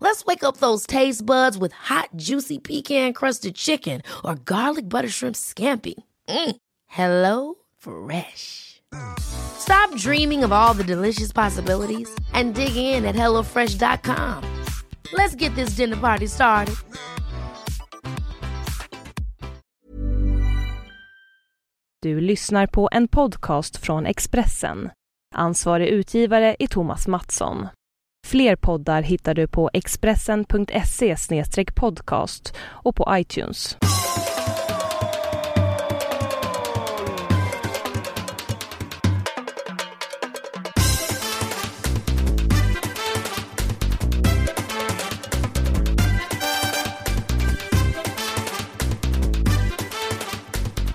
Let's wake up those taste buds with hot, juicy pecan crusted chicken or garlic butter shrimp scampi. Mm. Hello Fresh. Stop dreaming of all the delicious possibilities and dig in at HelloFresh.com. Let's get this dinner party started. Du lyssnar på en podcast från Expressen. Ansvarig utgivare är Thomas Mattsson. Fler poddar hittar du på expressen.se podcast och på iTunes.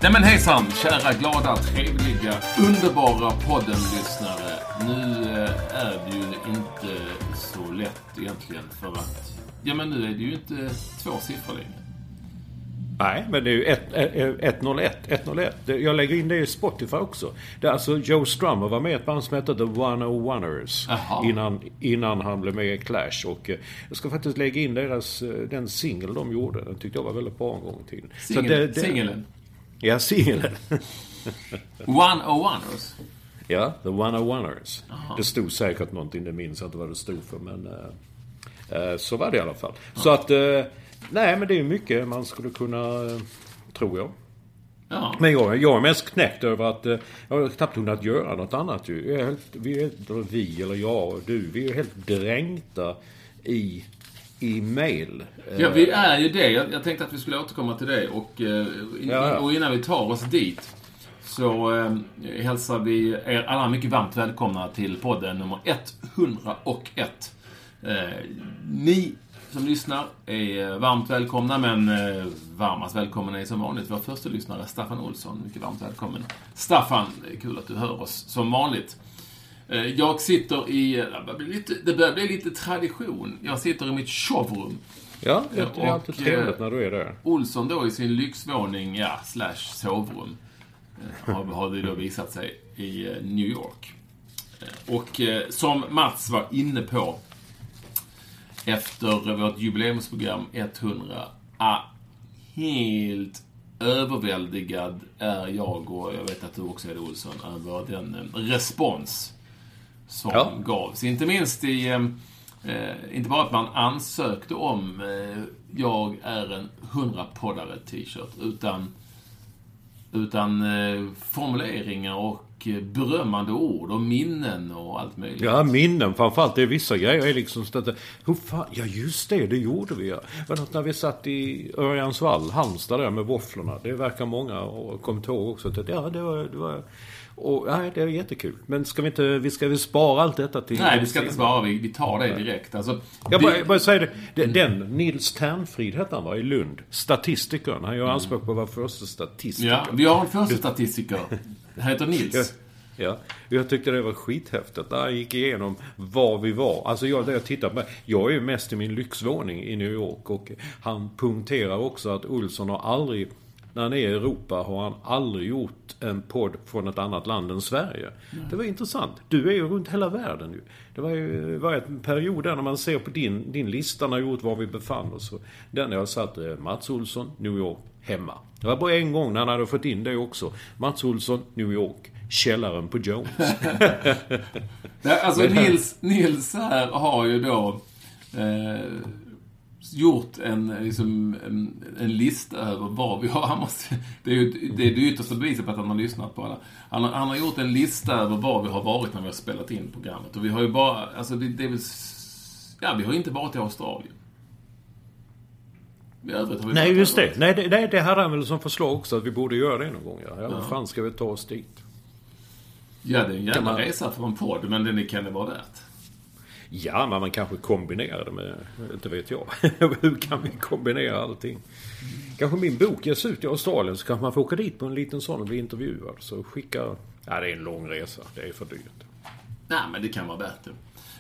Nej men hejsan, kära, glada, trevliga, underbara poddenlyssnare. Nu eh, är det ju egentligen för att... Ja men nu är det ju inte två siffror längre. Nej, men det är ju 101. 101. Jag lägger in det i Spotify också. Det är alltså Joe Strummer var med i ett band som hette The 101ers. Innan, innan han blev med i Clash. Och eh, jag ska faktiskt lägga in deras, eh, den singel de gjorde. Den tyckte jag var väldigt bra en gång i tiden. Singeln? Ja, singeln. 101ers? Ja, The 101ers. Det stod säkert någonting, det minns jag inte vad det stod för. Men så var det i alla fall. Ja. Så att, uh, nej men det är mycket man skulle kunna, uh, tror jag. Ja. Men jag, jag är mest knäckt över att jag har knappt kunnat göra något annat ju. Jag är helt, vi, är, vi, eller jag och du, vi är helt dränkta i i mail. Ja, vi är ju det. Jag, jag tänkte att vi skulle återkomma till det. Och, eh, in, ja, ja. och innan vi tar oss dit så eh, hälsar vi er alla mycket varmt välkomna till podden nummer 101. Eh, ni som lyssnar är varmt välkomna, men eh, varmast välkomna är som vanligt vår första lyssnare, Staffan Olsson. Mycket varmt välkommen. Staffan, kul att du hör oss som vanligt. Eh, jag sitter i, det börjar bli lite tradition. Jag sitter i mitt showroom. Ja, det är alltid trevligt när du är där. Olsson då i sin lyxvåning, ja, slash sovrum. Eh, har, har det då visat sig i eh, New York. Och som Mats var inne på efter vårt jubileumsprogram 100, ah, helt överväldigad är jag och jag vet att du också är det Olsson, över den respons som ja. gavs. Inte minst i, eh, inte bara att man ansökte om eh, Jag är en 100-poddare t-shirt, utan, utan eh, formuleringar och berömmande ord och minnen och allt möjligt. Ja, minnen framförallt. Det är vissa grejer är liksom att, hur fan, ja just det, det gjorde vi ja. Men när vi satt i Örjansvall, Halmstad där med våfflorna. Det verkar många ha kommit ihåg också. Att, ja, det var, det var och, nej, det är jättekul. Men ska vi inte, vi ska väl spara allt detta till... Nej, vi ska inte spara. Vi, vi tar det direkt. Alltså, jag bara, bara säger det. Den, Nils Ternfrid hette han va, i Lund. Statistikern. Han gör mm. anspråk på att vara första statistiker. Ja, vi har en första statistiker. Han heter Nils. Ja. Ja, jag tyckte det var skithäftigt. Där gick igenom var vi var. Alltså jag, jag tittar på, jag är ju mest i min lyxvåning i New York och han punkterar också att Olsson har aldrig när han är i Europa har han aldrig gjort en podd från ett annat land än Sverige. Nej. Det var intressant. Du är ju runt hela världen ju. Det var ju var en period där när man ser på din, din lista när gjort var vi befann oss. Den jag satt eh, Mats Olsson, New York, hemma. Det var bara en gång när han hade fått in det också. Mats Olsson, New York, källaren på Jones. alltså Nils, Nils här har ju då eh, gjort en, liksom, en, en lista över vad vi har. Han måste, det är ju det, är det yttersta beviset på att han har lyssnat på alla. Han, han har gjort en lista över var vi har varit när vi har spelat in programmet. Och vi har ju bara, alltså det, det är väl, ja vi har inte varit i Australien. I övrigt har vi Nej, just det. Nej, det. det hade han väl som förslag också, att vi borde göra det någon gång. Ja, ja. ja. fan ska vi ta oss dit? Ja, det är en jävla man... resa för en podd, men det kan det vara värt. Ja, men man kanske kombinerar det med, inte vet jag. Hur kan vi kombinera allting? Kanske min bok ges ut i Australien så kanske man får åka dit på en liten sån och bli intervjuad. Så skicka... Ja, det är en lång resa. Det är för dyrt. Nej, men det kan vara värt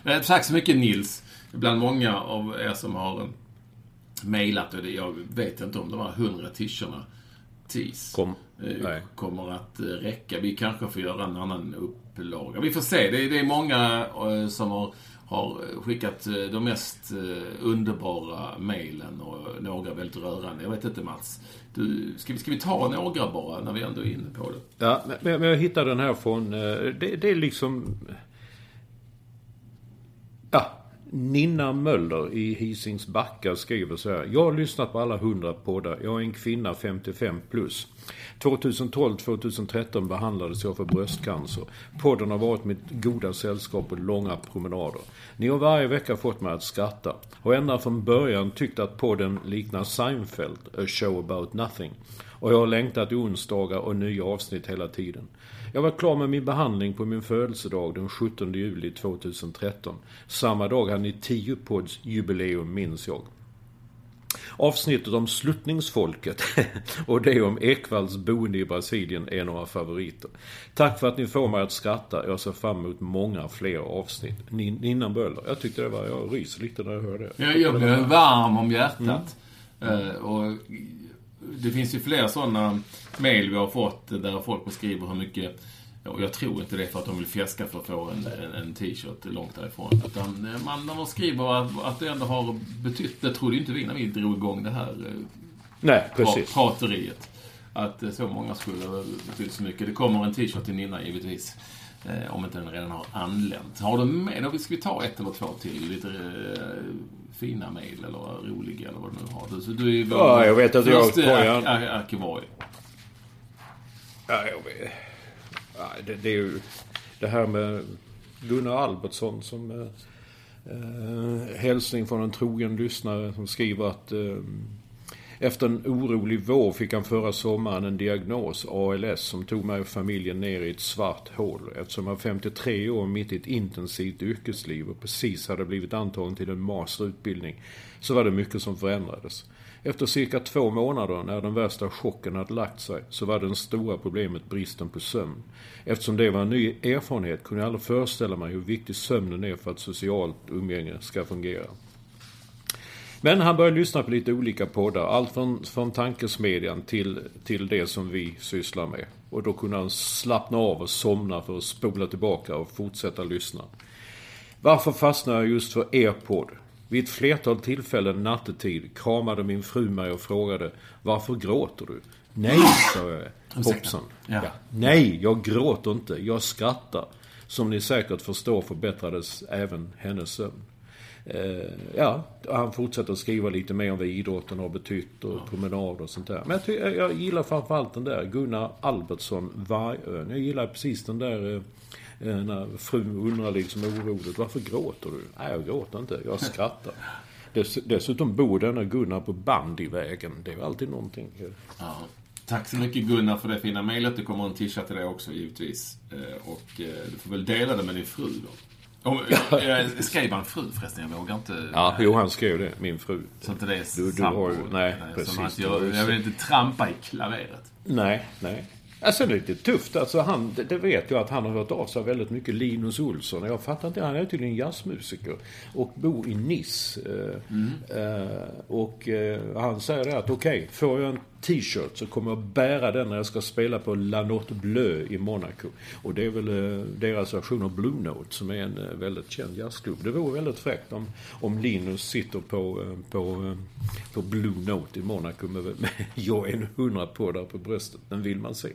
det. Tack så mycket Nils. Bland många av er som har mejlat, och det, jag vet inte om de här hundra tischerna TIS Kom. eh, kommer att eh, räcka. Vi kanske får göra en annan upplaga. Vi får se. Det är, det är många eh, som har, har skickat eh, de mest eh, underbara mejlen och några väldigt rörande. Jag vet inte Mats. Du, ska, vi, ska vi ta några bara när vi ändå är inne på det? Ja, men, men jag hittade den här från... Eh, det, det är liksom... Ninna Möller i Hisings Backa skriver så här. Jag har lyssnat på alla hundra poddar. Jag är en kvinna 55 plus. 2012-2013 behandlades jag för bröstcancer. Podden har varit mitt goda sällskap och långa promenader. Ni har varje vecka fått mig att skratta. Har ända från början tyckt att podden liknar Seinfeld, A show about nothing. Och jag har längtat i onsdagar och nya avsnitt hela tiden. Jag var klar med min behandling på min födelsedag den 17 juli 2013. Samma dag hade ni 10 pods jubileum minns jag. Avsnittet om sluttningsfolket och det om Ekvalls boende i Brasilien är några favoriter. Tack för att ni får mig att skratta. Jag ser fram emot många fler avsnitt. Nin- Ninna Böller. Jag tyckte det var... Jag ryser lite när jag hör det. Jag, jag blev varm om hjärtat. Eh, och det finns ju fler sådana mejl vi har fått där folk beskriver hur mycket och jag tror inte det är för att de vill fjäska för att få en, en, en t-shirt långt därifrån. Utan eh, man, man skriver att, att det ändå har betytt, det trodde inte vi när vi drog igång det här eh, Nej, precis. prateriet. Att eh, så många skulle betytt så mycket. Det kommer en t-shirt till Nina givetvis. Eh, om inte den redan har anlänt. Har du med, då ska vi ta ett eller två till. Lite eh, fina mejl eller roliga eller vad du nu har. Du, så du är vår Ja, jag vet att jag första har- ar- ar- arkivarie. Ja, jag vet. Ja, det, det är ju det här med Gunnar Albertsson som eh, eh, hälsning från en trogen lyssnare som skriver att eh, efter en orolig vår fick han förra sommaren en diagnos, ALS, som tog mig och familjen ner i ett svart hål. Eftersom jag var 53 år mitt i ett intensivt yrkesliv och precis hade blivit antagen till en masterutbildning så var det mycket som förändrades. Efter cirka två månader, när den värsta chocken hade lagt sig, så var det stora problemet bristen på sömn. Eftersom det var en ny erfarenhet kunde jag aldrig föreställa mig hur viktig sömnen är för att socialt umgänge ska fungera. Men han började lyssna på lite olika poddar. Allt från, från tankesmedjan till, till det som vi sysslar med. Och då kunde han slappna av och somna för att spola tillbaka och fortsätta lyssna. Varför fastnade jag just för er podd? Vid ett flertal tillfällen nattetid kramade min fru mig och frågade Varför gråter du? Nej, sa jag. Hoppsan. Ja. Ja. Nej, jag gråter inte. Jag skrattar. Som ni säkert förstår förbättrades även hennes sömn. Eh, ja, han fortsätter att skriva lite mer om vad idrotten har betytt och promenader och sånt där. Men jag, jag gillar framförallt den där Gunnar Albertsson, Vargön. Jag gillar precis den där eh, eh, när frun undrar liksom oroligt, varför gråter du? Nej, jag gråter inte, jag skrattar. Dess, dessutom bor denna Gunnar på Bandyvägen. Det är ju alltid någonting. Ja. Tack så mycket Gunnar för det fina mejlet. Det kommer en t-shirt till dig också givetvis. Och du får väl dela det med din fru då. Jag skrev han fru förresten? Jag vågar inte... Ja, jo han skrev det, min fru. Så inte det är Du- du har nej, Eh, precis. Jag, jag vill inte trampa i klaveret. Nej, nej. Alltså det är lite tufft. Alltså han, det, vet jag att han har hört av sig väldigt mycket. Linus Olsson. Jag fattar inte. Han är tydligen jazzmusiker. Och bor i Nice. Eh, eh, och eh, han säger det att okej, får jag en t-shirt så kommer jag bära den när jag ska spela på La Note Bleu i Monaco. Och det är väl eh, deras version av Blue Note som är en eh, väldigt känd jazzklubb. Det vore väldigt fräckt om, om Linus sitter på, eh, på, på Blue Note i Monaco med, med Jag är en hundra på där på bröstet. Den vill man se.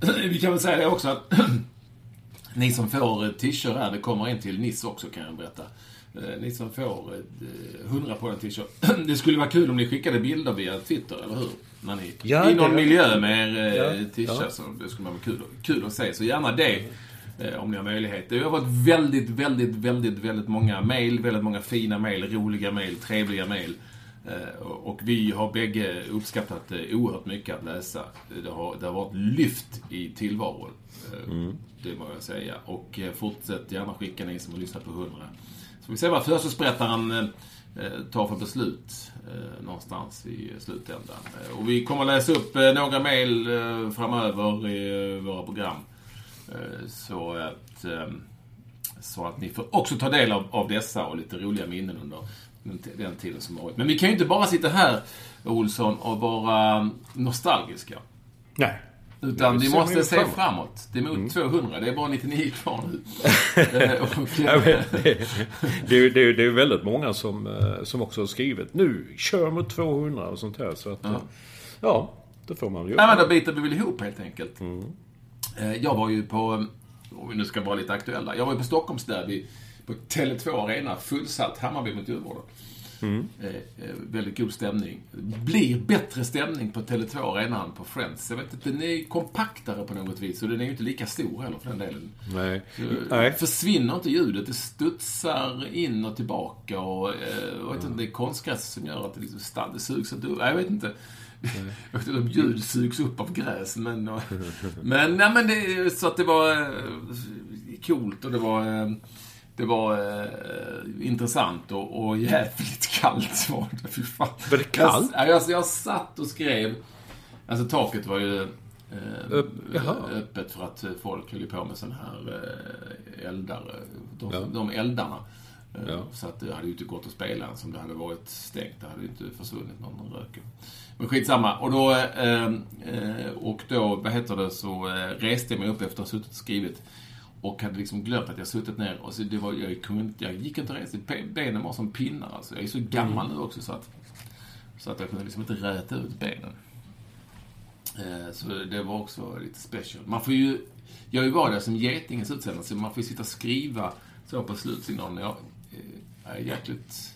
Vi kan väl säga det också att ni som får t-shirt här, det kommer en till Niss också kan jag berätta. Eh, Ni som får eh, 100 på en t-shirt. Det skulle vara kul om ni skickade bilder via Twitter, eller hur? När ni, Ja, I någon miljö med er Ja, eh, t-shirt. ja. Så det skulle vara kul, kul att se. Så gärna det. eh, Om ni har möjlighet. Det har varit väldigt, väldigt, väldigt, väldigt många mejl. Väldigt många fina mejl, roliga mejl, trevliga. Eh, Och vi har bägge uppskattat det oerhört mycket att läsa. Det har, det har varit lyft i tillvaron. eh, Det må jag säga. Och fortsätt gärna skicka ni som har lyssnat på 100. Så vi ser vad försäsongberättaren eh, eh, tar för beslut eh, någonstans i slutändan. Eh, och vi kommer läsa upp eh, några mejl eh, framöver i våra program. så att, så att ni får också ta del av, av dessa och lite roliga minnen under den, den tiden som varit. Men vi kan ju inte bara sitta här, Olsson, och vara nostalgiska. Nej. Utan vi måste se framåt. framåt. Det är mot mm. 200. Det är bara 99 kvar nu. det, är, det, är, det är väldigt många som, eh, som också har skrivit nu, kör mot 200 och sånt här. Så att, ja. ja, det får man göra. Ja, men då biter vi väl ihop helt enkelt. Mm. Eh, jag var ju på, om vi nu ska vara lite aktuella, jag var ju på Stockholmsderby på Tele2 Arena, fullsatt Hammarby mot Djurgården. Mm. Eh, eh, väldigt god stämning. Blir bättre stämning på Tele2 Arena än på Friends. Jag vet inte, den är kompaktare på något vis och den är ju inte lika stor heller för den delen. Nej. Nej. Försvinner inte ljudet, det studsar in och tillbaka och eh, vet inte, det är konstgräs som gör att det liksom stannar, det sugs inte Jag vet inte. Jag vet inte om ljud sugs upp av gräs, men... men, nej, men det, så att det var eh, coolt och det var... Eh, det var eh, intressant och, och jävligt kallt var det. Fy fan. Var det kallt? Jag, jag, jag satt och skrev. Alltså taket var ju eh, Upp, öppet för att folk höll på med sådana här eh, eldar. De, ja. de eldarna. Eh, ja. Så att det hade ju inte gått att spela än som det hade varit stängt. Det hade ju inte försvunnit någon rök. Men skitsamma. Och då, eh, eh, och då, vad heter det, så reste jag mig upp efter att ha suttit och skrivit. Och hade liksom glömt att jag suttit ner och så det var, jag, kunde, jag gick inte resa. Benen var som pinnar alltså. Jag är så gammal mm. nu också så att, så att jag kunde liksom inte räta ut benen. Eh, så det var också lite special. Man får ju, jag har ju varit där som Getingens utsändare så man får ju sitta och skriva så på slutsignalen. Jag eh, är jäkligt,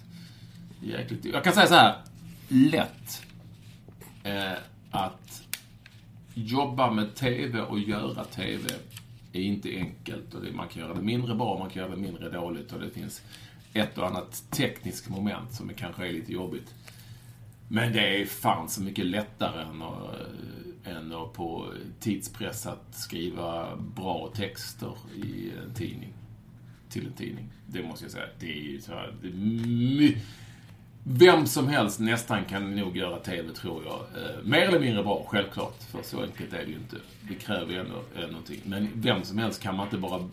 jäkligt... Jag kan säga så här, lätt. Eh, att jobba med TV och göra TV är inte enkelt och man kan göra det mindre bra, man kan göra det mindre dåligt och det finns ett och annat tekniskt moment som kanske är lite jobbigt. Men det är fan så mycket lättare än att, än att på tidspress att skriva bra texter i en tidning. Till en tidning. Det måste jag säga. Det är ju så här, det är vem som helst nästan kan nog göra TV, tror jag. Eh, mer eller mindre bra, självklart. För så enkelt är det ju inte. Det kräver ju ändå eh, någonting. Men vem som helst kan man inte bara...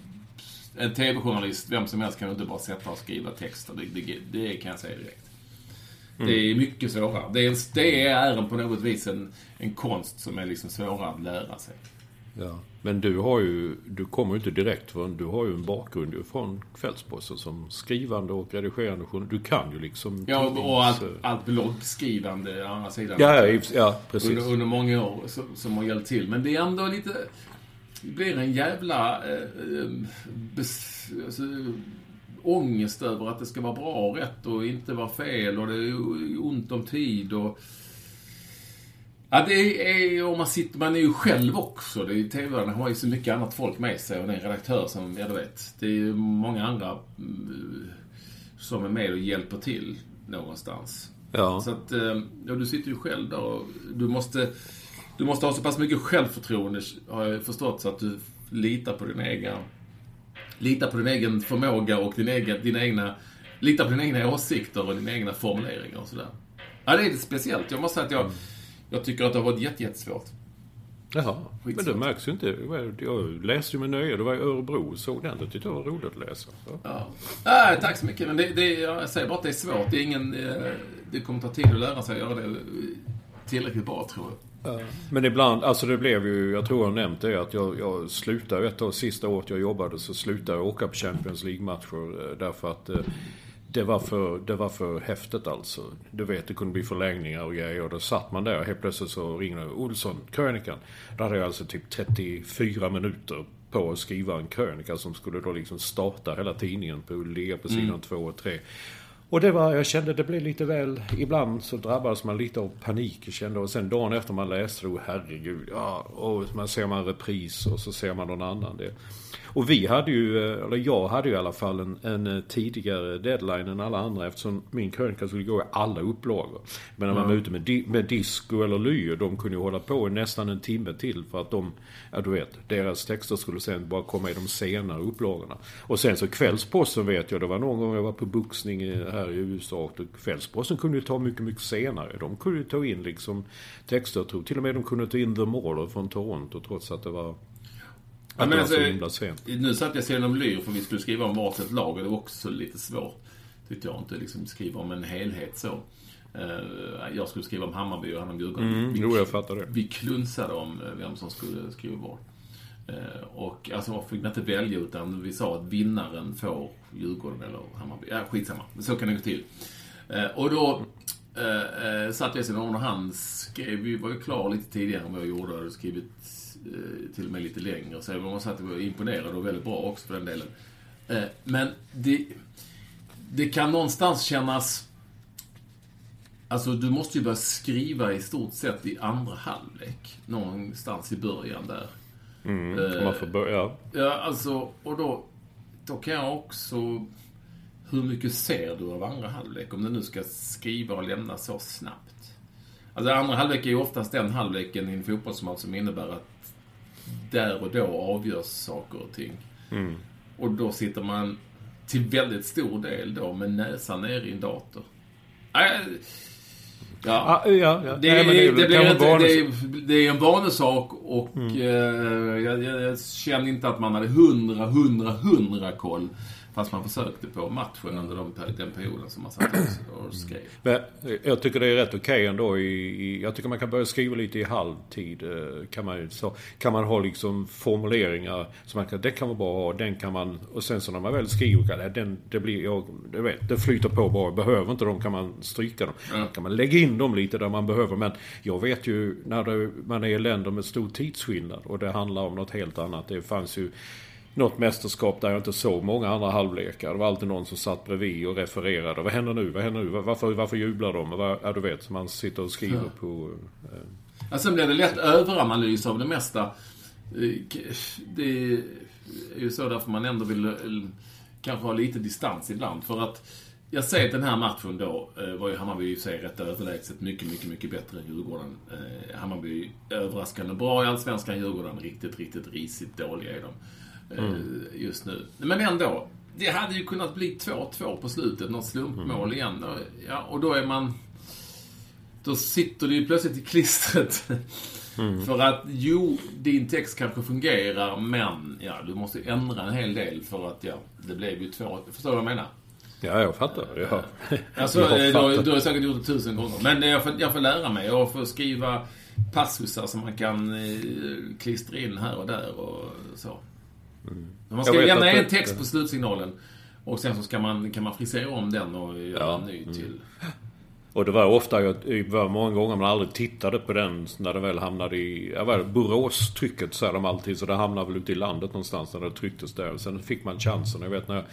En TV-journalist, vem som helst kan inte bara sätta och skriva texter. Det, det, det kan jag säga direkt. Mm. Det är mycket svårare. Det är, en, det är på något vis en, en konst som är liksom svårare att lära sig. Ja. Men du har ju, du kommer ju inte direkt från, du har ju en bakgrund från Kvällsposten som skrivande och redigerande Du kan ju liksom... Ja, och allt, allt bloggskrivande å andra sidan. Ja, ja precis. Under, under många år som, som har hjälpt till. Men det är ändå lite... Det blir en jävla... Eh, eh bes, alltså, ångest över att det ska vara bra och rätt och inte vara fel och det är ont om tid och Ja, det är, och man, sitter, man är ju själv också. Det är TV-världen har ju så mycket annat folk med sig och det är en redaktör som, ja du vet. Det är ju många andra mm, som är med och hjälper till någonstans. Ja. Så att, eh, ja, du sitter ju själv där och du måste, du måste ha så pass mycket självförtroende, har jag förstått, så att du litar på din egen, litar på din egen förmåga och din egen, dina egna, litar på dina egna åsikter och dina egna formuleringar och sådär. Ja, det är lite speciellt. Jag måste säga att jag, mm jag tycker att det har varit jättesvårt. Jaha, Skitsvårt. men det märks ju inte. Jag läste ju med nöje. Det var i Örebro och såg den. Det tyckte jag var roligt att läsa. Ja. Ah, tack så mycket. Men det, det, jag säger bara att det är svårt. Det, är ingen, eh, det kommer ta tid att lära sig att göra det tillräckligt bra, tror jag. Men ibland, alltså det blev ju, jag tror jag nämnt det, att jag, jag slutade ett av sista året jag jobbade så slutade jag åka på Champions League-matcher eh, därför att eh, det var, för, det var för häftigt alltså. Du vet, det kunde bli förlängningar och grejer. Och då satt man där och helt plötsligt så ringde Olsson, krönikan. Då hade jag alltså typ 34 minuter på att skriva en krönika som skulle då liksom starta hela tidningen, på, ligga på sidan 2 mm. och 3. Och det var, jag kände det blev lite väl, ibland så drabbades man lite av panik. Jag kände, och sen dagen efter man läste det, oh, herregud, ja, och man ser man repris och så ser man någon annan. Det. Och vi hade ju, eller jag hade ju i alla fall en, en tidigare deadline än alla andra eftersom min krönika skulle gå i alla upplagor. Men när man var ute med, di, med disco eller lyo, de kunde ju hålla på nästan en timme till för att de, ja du vet, deras texter skulle sen bara komma i de senare upplagorna. Och sen så Kvällsposten vet jag, det var någon gång jag var på boxning här i USA och Kvällsposten kunde ju ta mycket, mycket senare. De kunde ju ta in liksom texter, jag tror till och med de kunde ta in The Mauler från Toronto trots att det var Ja, men alltså, nu satt jag sedan om Lyr för vi skulle skriva om varsitt lag och det var också lite svårt. Tyckte jag inte liksom skriva om en helhet så. Uh, jag skulle skriva om Hammarby och han om Djurgården. Mm, jo, jag fattar det. Vi klunsade om eh, vem som skulle skriva vad. Uh, och alltså fick man inte välja utan vi sa att vinnaren får Djurgården eller Hammarby. Ja, skitsamma. Så kan det gå till. Och då satt jag sedan och han skrev, vi var ju klar lite tidigare än vad jag gjorde. Jag hade skrivit Eh, till och med lite längre. Så jag måste säga att jag var imponerad och väldigt bra också för den delen. Eh, men det, det kan någonstans kännas... Alltså, du måste ju börja skriva i stort sett i andra halvlek. Någonstans i början där. Mm, kan man få börja. Ja, alltså, och då, då kan jag också... Hur mycket ser du av andra halvlek? Om du nu ska skriva och lämna så snabbt. Alltså andra halvlek är ju oftast den halvleken i en fotbollsmatch som innebär att där och då avgörs saker och ting. Mm. Och då sitter man till väldigt stor del då med näsan ner i en dator. Äh, ja. Ah, ja, ja. Det, Nej, det, det, det, blir inte, det, det är en vanesak och mm. eh, jag, jag, känner inte att man hade hundra, hundra, hundra koll. Fast man försökte på matchen under de, den perioden som man satt och skrev. Men jag tycker det är rätt okej okay ändå. I, i, jag tycker man kan börja skriva lite i halvtid. Eh, kan man, så, kan man ha liksom formuleringar som man kan, det kan man bara ha, den kan man... Och sen så när man väl skriver, den, det blir, jag, det, vet, det flyter på bara. Behöver inte dem kan man stryka dem. Mm. kan man lägga in dem lite där man behöver. Men jag vet ju när det, man är i länder med stor tidsskillnad och det handlar om något helt annat. Det fanns ju något mästerskap där jag inte såg många andra halvlekar. Det var alltid någon som satt bredvid och refererade. Vad händer nu? Vad händer nu? Varför, varför jublar de? Vad, ja, du vet, man sitter och skriver ja. på... Eh. Ja, sen blir det lätt överanalys av det mesta. Eh, det är ju så därför man ändå vill eh, kanske ha lite distans ibland. För att jag säger att den här matchen då eh, var ju Hammarby i sig rätt överlägset mycket, mycket, mycket bättre än Djurgården. Hammarby överraskande bra i Allsvenskan, Djurgården riktigt, riktigt risigt dåliga i dem. Mm. just nu. Men ändå. Det hade ju kunnat bli 2-2 på slutet, något slumpmål mm. igen. Ja, och då är man... Då sitter du ju plötsligt i klistret. Mm. För att, jo, din text kanske fungerar, men ja, du måste ändra en hel del för att, ja, det blev ju två... Förstår du vad jag menar? Ja, jag fattar. Ja. Alltså, jag du, du har säkert gjort det tusen gånger. Men jag får, jag får lära mig. Jag får skriva passusar som man kan eh, klistra in här och där och så. Mm. Man ska lämna en text på slutsignalen. Och sen så ska man, kan man frisera om den och göra ja. en ny mm. till. Och det var ofta, det var många gånger man aldrig tittade på den när den väl hamnade i, ja vad Borås-trycket säger de alltid. Så det hamnade väl ute i landet någonstans när det trycktes där. Sen fick man chansen. Jag vet när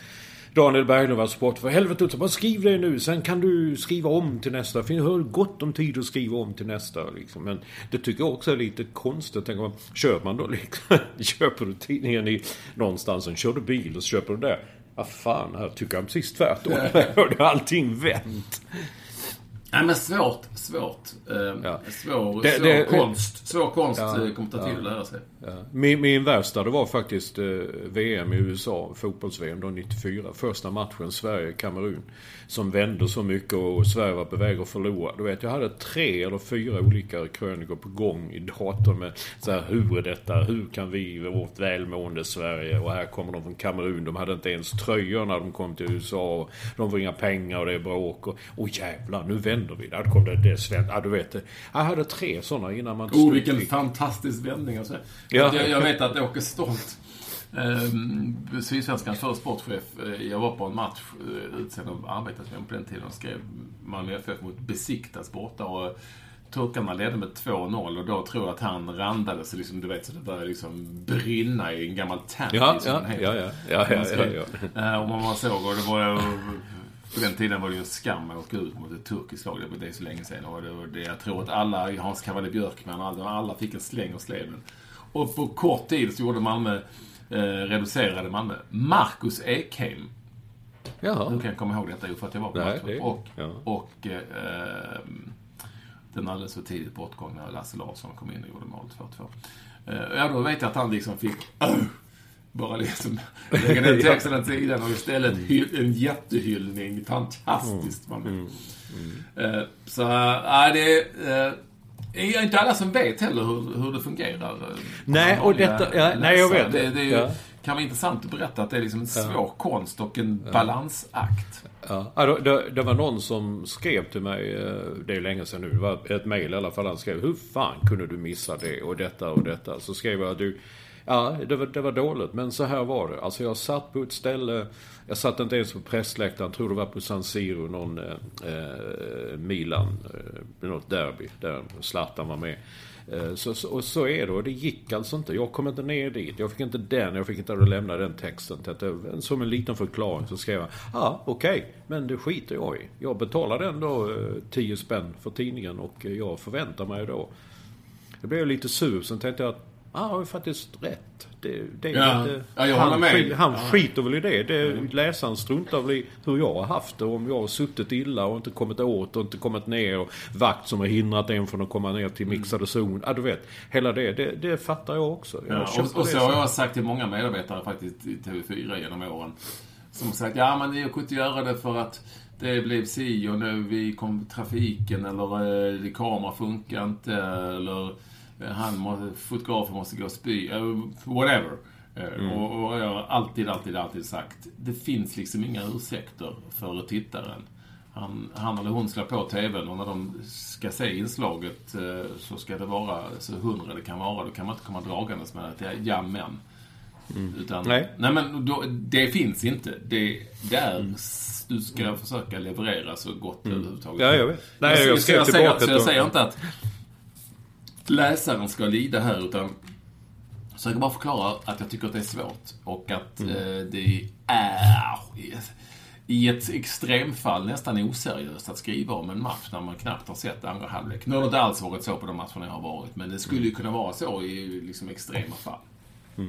Daniel Berglund var sport. För helvete, bara skriv det nu. Sen kan du skriva om till nästa. För jag har gott om tid att skriva om till nästa. Liksom. Men det tycker jag också är lite konstigt. Tänk om, köper man då liksom, köper du tidningen i någonstans, och kör du bil och så köper du det. Vad fan, här tycker jag precis tvärtom. Här har allting vänt. Nej men svårt, svårt. Eh, ja. Svår, det, svår det, konst. Svår konst ja, eh, kommer ta tid ja, att lära sig. Ja. Min, min värsta det var faktiskt eh, VM i USA, fotbolls-VM då 94. Första matchen Sverige-Kamerun. Som vände så mycket och Sverige var på väg att förlora. Du vet, jag hade tre eller fyra olika krönikor på gång i datorn med så här, hur är detta? Hur kan vi, vårt välmående Sverige? Och här kommer de från Kamerun. De hade inte ens tröjor när de kom till USA. De får inga pengar och det är bråk. Och, och jävlar, nu vänder vi. Där kom det, det sven... Ja, du vet. Jag hade tre sådana innan man... Oh, vilken fantastisk vändning. Alltså. Ja. Jag, jag vet att Åke Stolt, eh, Sydsvenskans förre sportchef, eh, jag var på en match eh, utsänd av Arbetarförbundet på den tiden och skrev Malmö FF mot Besiktas borta. Och, Turkarna ledde med 2-0 och då tror jag att han randades, liksom, du vet, så det började liksom brinna i en gammal tank. Ja, ja, ja, ja, ja, ja, ja, ja. Och man såg och det var På den tiden var det ju en skam att åka ut mot ett turkiskt lag. Det är så länge sedan. Och det det jag tror att alla, Hans Cavalli Björkman, alla, alla fick en släng och sleven. Och på kort tid så gjorde Malmö, eh, reducerade Malmö. Marcus Ekheim. Jaha. Hur kan jag komma ihåg detta? Jo, för att jag var på Nej, matchen. Och, ja. och eh, den alldeles för tidigt bortgångna Lasse Larsson kom in och gjorde mål 2-2. Eh, ja, då vet jag att han liksom fick bara liksom lägga den texten åt sidan och istället hy- en jättehyllning. Fantastiskt. Mm. Man. Eh, så, äh, det är eh, inte alla som vet heller hur, hur det fungerar. eh, Nej, och detta- ja, nej, jag vet det. Det, det är ju, Ja. kan vara intressant att berätta att det är liksom en svår konst och en balansakt. Ja, ja, det, det, det var någon som skrev till mig, eh, det är länge sedan nu, det var ett mejl i alla fall. Han skrev, hur fan kunde du missa det och detta och detta? Så skrev jag, du, ja det var, det var dåligt men så här var det. Alltså jag satt på ett ställe, jag satt inte ens på pressläktaren, tror det var på San Siro, någon eh, eh, Milan, eh, något derby, där Zlatan var med. Eh, Så, så, och så är det och det gick alltså inte. Jag kom inte ner dit. Jag fick inte den, jag fick inte lämna den texten. Till som en liten förklaring så skrev jag, ja ah, okej, men det skiter jag i. Jag betalade ändå eh, 10 spänn för tidningen och jag förväntar mig då. Jag blev lite sur, sen tänkte jag att han har ju faktiskt rätt. Det, det Ja. inte, Ja, jag han med. han Ja. skiter väl i det. det Läsaren struntar väl i hur jag har haft det. Om jag har suttit illa och inte kommit åt och inte kommit ner. Och vakt som har hindrat en från att komma ner till mixade zon. Ja, du vet. Hela det. Det, det fattar jag också. Jag Ja, och, och så har jag sagt till många medarbetare faktiskt i TV4 genom åren. Som sagt, ja men jag kunde inte göra det för att det blev si och nu vi kom trafiken eller eh, kamera funkar inte eller han må, fotografen måste gå och spy. eh, whatever. Eh, Och, och jag har alltid, alltid, alltid sagt, det finns liksom inga ursäkter för tittaren. Han, han eller hon slår på TVn och när de ska se inslaget eh, så ska det vara så hundra det kan vara. Då kan man inte komma dragandes med att ja, men. Utan, Nej. nej men då, det finns inte. Det, det är, du ska försöka leverera så gott överhuvudtaget. Ja, jag vet. Nej, jag, jag skrev jag, säger, jag säger inte att läsaren ska lida här utan jag försöker bara förklara att jag tycker att det är svårt och att Mm. eh, det är i ett extremfall nästan oseriöst att skriva om en match när man knappt har sett andra halvlek. Nu har det inte alls varit så på de matcherna jag har varit, men det skulle ju kunna vara så i liksom extrema fall. Eh,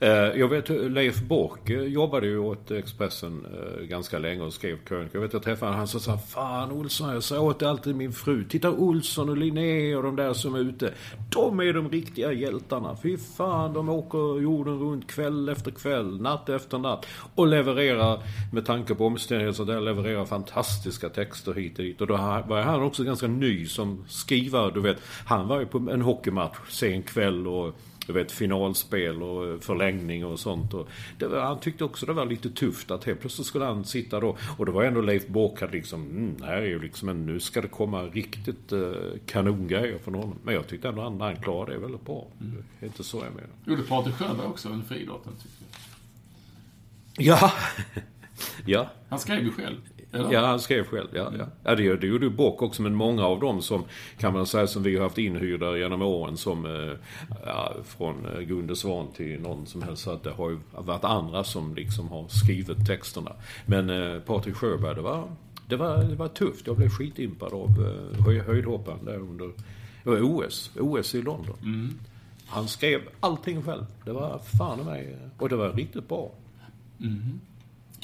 Eh, jag vet Leif Bork eh, jobbade ju åt Expressen eh, ganska länge och skrev krönikor. Jag vet jag träffade honom, han sa Fan Olsson, jag sa åt alltid min fru. Titta Olsson och Linné och de där som är ute. De är de riktiga hjältarna. Fy fan, de åker jorden runt kväll efter kväll, natt efter natt. Och levererar, med tanke på omständigheter där, levererar fantastiska texter hit och dit. Och då var han också ganska ny som skrivare. Du vet, han var ju på en hockeymatch sen kväll och du vet, finalspel och förlängning och sånt. Och det var, han tyckte också det var lite tufft att helt plötsligt skulle han sitta då. Och det var ändå Leif Bork hade liksom, mm, här är ju liksom en, nu ska det komma riktigt eh, kanongrejer från honom. Men jag tyckte ändå han, han klarade det väldigt bra. Det är inte så jag menar. Gjorde Patrik Sjöberg också under friidrotten, tycker jag. Ja! ja. Han skrev ju själv. Eller? Ja, han skrev själv. Ja, ja. ja det, det gjorde ju Bock också, men många av dem som kan man säga som vi har haft inhyrda genom åren som eh, ja, från eh, Gunde Svan till någon som helst. Att det har ju varit andra som liksom har skrivit texterna. Men eh, Patrik Sjöberg, det var, det, var, det var tufft. Jag blev skitimpad av eh, höj, höjdhopparen där under var OS, OS i London. Han skrev allting själv. Det var fan i mig, och det var riktigt bra.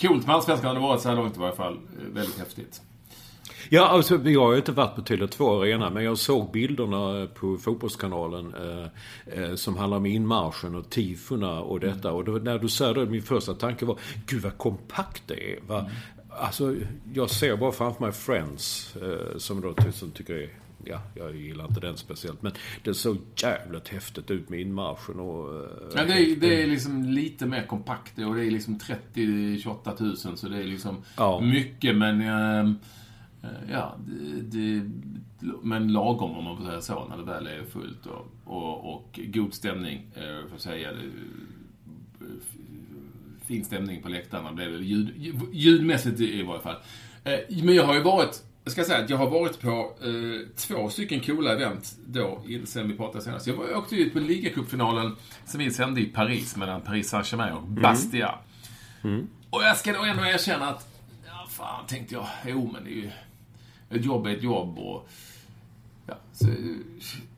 Coolt med Allsvenskan har det varit så här långt i varje fall. Eh, Väldigt häftigt. Ja, alltså jag har ju inte varit på Tele2 Arena, men jag såg bilderna på Fotbollskanalen eh, eh, som handlar om inmarschen och tifona och detta. Och var- när du sa det, min första tanke var, gud vad kompakt det är. Va? Alltså, jag ser bara framför mig Friends, eh, som då som tycker är Ja, jag gillar inte den speciellt. Men det såg jävligt häftigt ut med inmarschen och... eh, Ja, det, är, det är liksom lite mer kompakt och det är liksom 30-28 000 så det är liksom Ja. mycket men... eh, eh, ja, det, det, men lagom om man får säga så när det väl är fullt och, och, och god stämning, eh, får jag säga. Eh, fin stämning på läktarna blev det ljud, ljudmässigt i varje fall. Eh, Men jag har ju varit, jag ska säga att jag har varit på eh, två stycken coola event då, sen vi pratade senast. Jag, var, jag åkte ut på ligacupfinalen som vi sände i Paris mellan Paris Saint-Germain och Bastia. Och jag ska då ändå erkänna att, ja, fan, tänkte jag. Jo, men det är ju... Ett jobb är ett jobb och... Ja, så,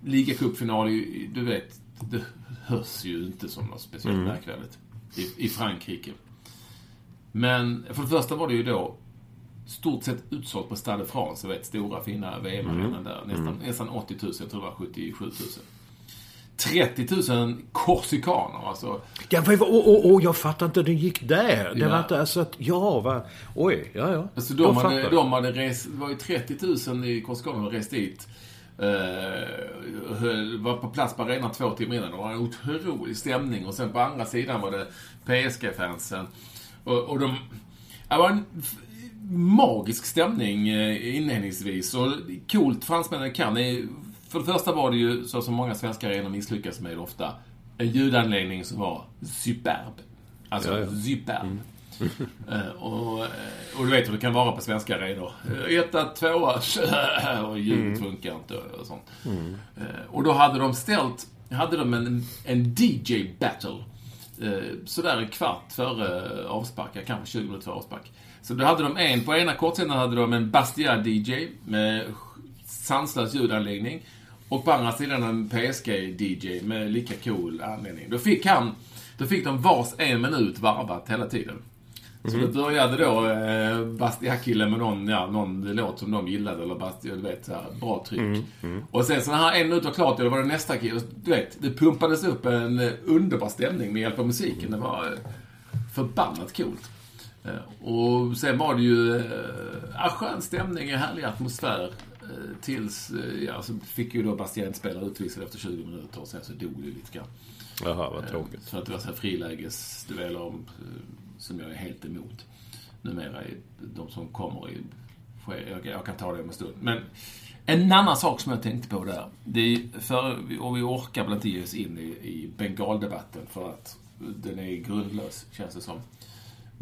ligacupfinal, du vet, det hörs ju inte som något speciellt mm. märkvärdigt i, i Frankrike. Men för det första var det ju då stort sett utsålt på Stade de France, vet, stora fina VM-arenan mm. där. Nästan, mm. nästan 80 000, jag tror det var 77 000. 30 000 korsikaner alltså. Ja, vad, oh, oh, oh, jag fattar inte, den gick där. Det ja. var inte alltså att, ja, va, oj, ja, ja. Alltså de, hade, de hade rest, det var ju 30 000 i korsikaner som rest dit. Uh, var på plats på arenan två timmar innan. Det var en otrolig stämning. Och sen på andra sidan var det PSG-fansen. Och, och de... Det var en magisk stämning eh, inledningsvis. Och coolt fransmännen kan. För det första var det ju, så som många svenska arenor misslyckas med ofta, en ljudanläggning som var superb. Alltså, ja, ja. superb. Mm. uh, och, och du vet hur det kan vara på svenska arenor. Etta, tvåa, och ljudet mm. funkar inte och sånt. Mm. Och då hade de ställt, hade de en, en DJ-battle. Sådär en kvart före avspark, kanske 20 minuter före avspark. Så då hade de en, på ena kortsidan hade de en Bastia-DJ med sanslös ljudanläggning. Och på andra sidan en PSG-DJ med lika cool anledning. Då fick han, då fick de vars en minut varvat hela tiden. Så mm. det började då eh, Bastia-killen med någon, ja, någon låt som de gillade, eller Bastia, du vet, så här, bra tryck. Mm. Mm. Och sen så när en minut var klart, då var det nästa kille. Du vet, det pumpades upp en underbar stämning med hjälp av musiken. Det var eh, förbannat coolt. Eh, och sen var det ju eh, skön stämning, härlig atmosfär. Eh, tills, ja, så fick ju då Bastien spela utvisad efter 20 minuter och sen så dog det lite grann. Jaha, vad tråkigt. För att det var så här frilägesdueller som jag är helt emot. Numera, de som kommer i... Jag kan ta det om en stund. Men en annan sak som jag tänkte på där. Det är för, och vi orkar väl inte ge oss in i, i bengaldebatten för att den är grundlös, känns det som.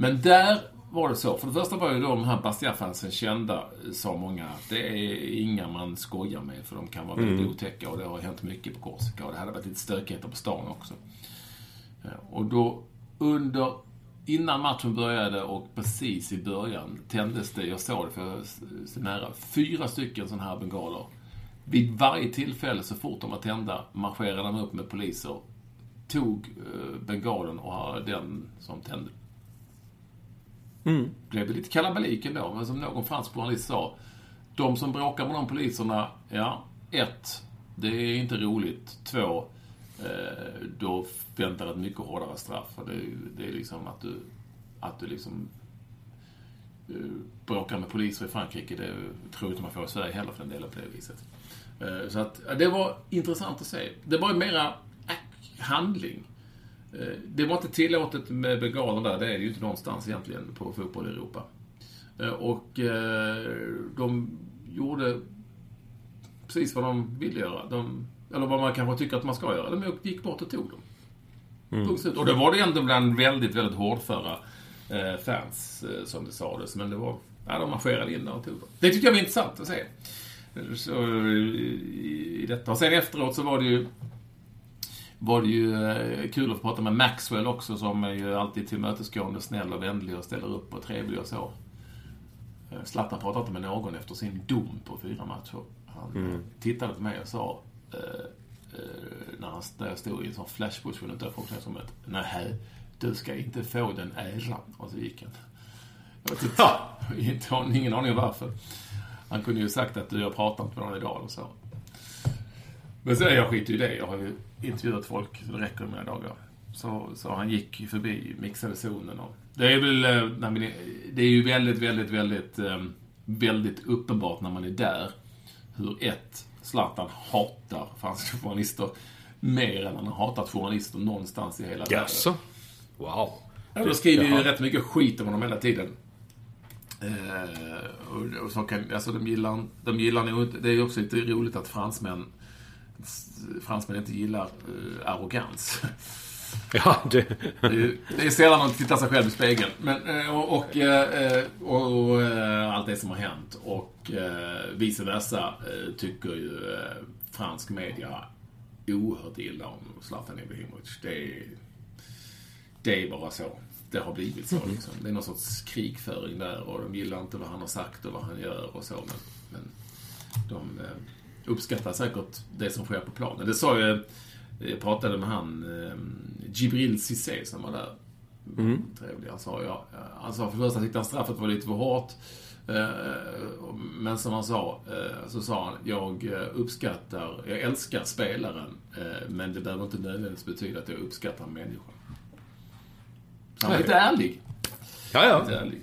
Men där var det så. För det första var ju de här Bastia-fansen kända, sa många, det är inga man skojar med för de kan vara väldigt mm. otäcka och det har hänt mycket på Korsika och det hade varit lite stökigheter på stan också. Och då under, innan matchen började och precis i början tändes det, jag såg det för jag så nära, fyra stycken sådana här bengaler. Vid varje tillfälle så fort de var tända marscherade de upp med poliser, tog eh, bengalen och den som tände Mm. Det blev lite kalabalik ändå, men som någon fransk journalist sa. De som bråkar med de poliserna, ja, ett, det är inte roligt. Två, eh, då väntar ett mycket hårdare straff. För det, det är liksom att du, att du liksom eh, bråkar med poliser i Frankrike, det tror jag inte man får i Sverige heller för den delen på det viset. Eh, så att, det var intressant att se. Det var ju mera handling. Eh, det var inte tillåtet med bengaler där, det är det ju inte någonstans egentligen på fotboll i Europa. Eh, och eh, de gjorde precis vad de ville göra. De, eller vad man kanske tycker att man ska göra. De gick bort och tog dem. Mm. Och då var det ändå bland väldigt, väldigt hårdföra fans, som det sades. Men det var, ja, de marscherade in där och tog dem. Det tyckte jag var intressant att se. Så, i, i detta. Och sen efteråt så var det ju var det ju eh, kul att få prata med Maxwell också som är ju alltid tillmötesgående, snäll och vänlig och ställer upp och trevlig och så. Eh, Zlatan pratade inte med någon efter sin dom på fyra matcher. Han mm. tittade på mig och sa, eh, eh, när, han, när jag stod i en sån flashbush under omklädningsrummet, nej, du ska inte få den äran. Och så gick han. Jag vet inte, ingen aning varför. Han kunde ju sagt att du, jag pratar inte med någon idag och så. Men sen, jag skiter i det. Jag har ju intervjuat folk så det räcker med mina dagar. Så, så han gick förbi mixade zonen och... Det är väl, eh, det är ju väldigt, väldigt, väldigt, eh, väldigt uppenbart när man är där hur ett, Zlatan hatar franska journalister mer än han har hatat journalister någonstans i hela världen. Jaså? Wow. Ja, de skriver ju rätt mycket skit om honom hela tiden. Eh, och, och så kan, alltså de gillar, de gillar nog inte, det är ju också lite roligt att fransmän fransmän inte gillar uh, arrogans. Ja, det... det är sällan man tittar sig själv i spegeln. Men, eh, och, och, eh, och, och allt det som har hänt. Och vice versa tycker ju fransk media oerhört illa om Zlatan Ibrahimovic. Det det är bara så. det har blivit så. Liksom. Det är någon sorts krigföring där och de gillar inte vad han har sagt och vad han gör och så. Men, men de eh, uppskattar säkert det som sker på planen. Det sa jag, jag pratade med han eh, Jibril Cissé som var där. Mm. Trevlig. Han sa, ja, han sa för det första tyckte han straffet var lite för hårt. Eh, men som han sa, eh, så sa han, jag uppskattar, jag älskar spelaren, men det behöver inte nödvändigtvis betyda att jag uppskattar människan. Han var lite ärlig. Ja, ja. Lite ärlig.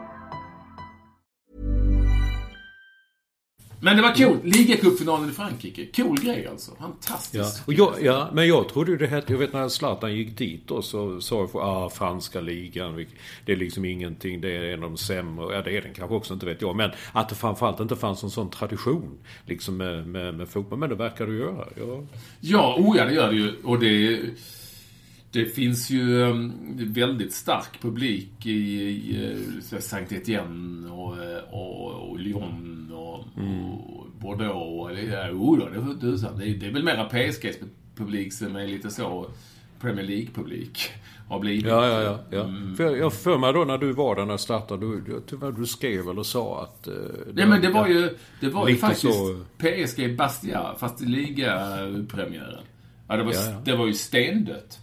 Men det var cool. Ligacupfinalen i Frankrike. Cool grej alltså. Fantastiskt. Ja, och jag, ja men jag trodde det hette... Jag vet när Zlatan gick dit då så sa jag ah, franska ligan. Det är liksom ingenting. Det är en av de sämre. Ja, det är den kanske också, inte vet jag. Men att det framförallt inte fanns en sån tradition liksom med, med, med fotboll. Men det verkar det göra. Ja, ja oh ja, det gör det ju. Och det... Det finns ju um, väldigt stark publik i, i uh, Saint Etienne och, uh, och, och Lyon och, mm. och Bordeaux. Eller, ja, oh, det, det, det är väl mera PSGs publik som är lite så Premier League-publik har blivit. Ja, ja, ja. ja. Mm. För jag för mig då när du var där när du startade, du, tyvärr du skrev eller sa att... Uh, Nej men det var ju, det var ju faktiskt så... PSG Bastia, fast i ligapremiären. Ja, det var, ja, ja. det var ju stendött.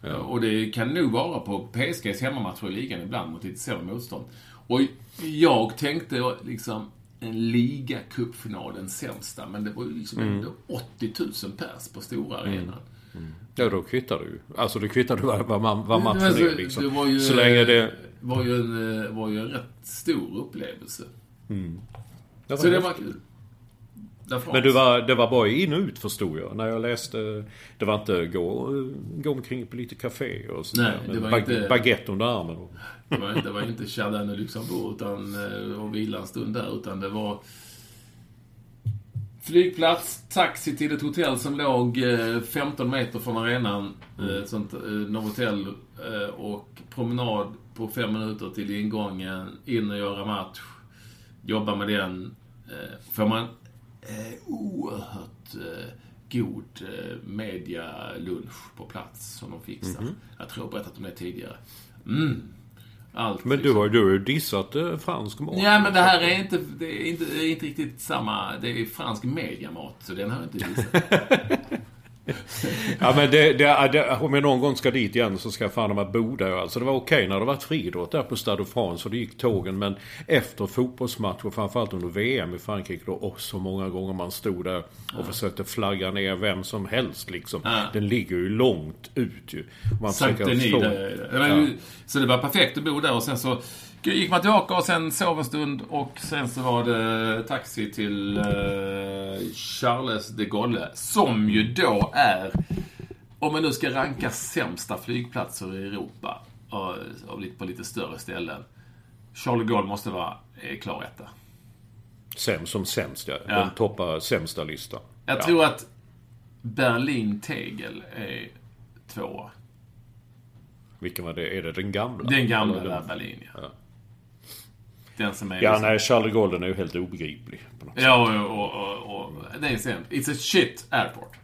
Ja. Och det kan nog vara på PSGs hemmamatcher i ligan ibland mot lite sämre motstånd. Och jag tänkte liksom en ligacupfinal, den sämsta. Men det var ju liksom mm. ändå 80 000 pers på stora mm. arenan. Mm. Ja, då kvittar du. Alltså det kvittar du vad, man, vad matchen alltså, är liksom. Det var ju, Så länge det... var ju en, eh, var ju en rätt stor upplevelse. Mm. Det Så det var kul. Men du var, det var bara in och ut förstod jag. När jag läste. Det var inte gå, gå omkring på lite café och sådär. Nej, det var bag, inte... Baguette under armen. Och... Det var, det var inte Chardin och Luxemburg utan, eh, och vila en stund där. Utan det var flygplats, taxi till ett hotell som låg 15 eh, meter från arenan. Mm. Ett sånt Novotel. Och promenad på fem minuter till ingången. In och göra match. Jobba med den. Får man eh, oerhört eh, god eh, medialunch på plats som de fixar. Mm -hmm. Jag tror jag berättat om det tidigare. Mm. Allt, men du har ju dissat eh, fransk mat. Ja, men det här är inte, det är inte, det är inte riktigt samma. Det är fransk mediamat, så den har jag inte dissat. ja men det, det, det, om jag någon gång ska dit igen så ska jag fan med bo där. Alltså det var okej när det var friidrott där på Stade de France och det gick tågen. Men efter fotbollsmatcher, framförallt under VM i Frankrike då, och så många gånger man stod där och ja. försökte flagga ner vem som helst liksom. Ja. Den ligger ju långt ut ju. Man Sankt Denis. Ja. Så det var perfekt att bo där och sen så gick man tillbaka och sen sov en stund och sen så var det taxi till uh, Charles de Gaulle. Som ju då är, om man nu ska ranka sämsta flygplatser i Europa, och, och på lite större ställen. Charles de Gaulle måste vara eh, klar etta. Sämst som sämst, ja. ja. Den toppar sämsta listan. Jag ja. tror att Berlin-Tegel är tvåa. Vilken var det? Är det den gamla? Den gamla där Berlin, ja. ja. Den som är... Ja, liksom... nej, Charlie Golden är ju helt obegriplig. Ja, och, och, och, det är sämst. It's a shit airport.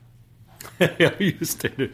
ja, just det. Nu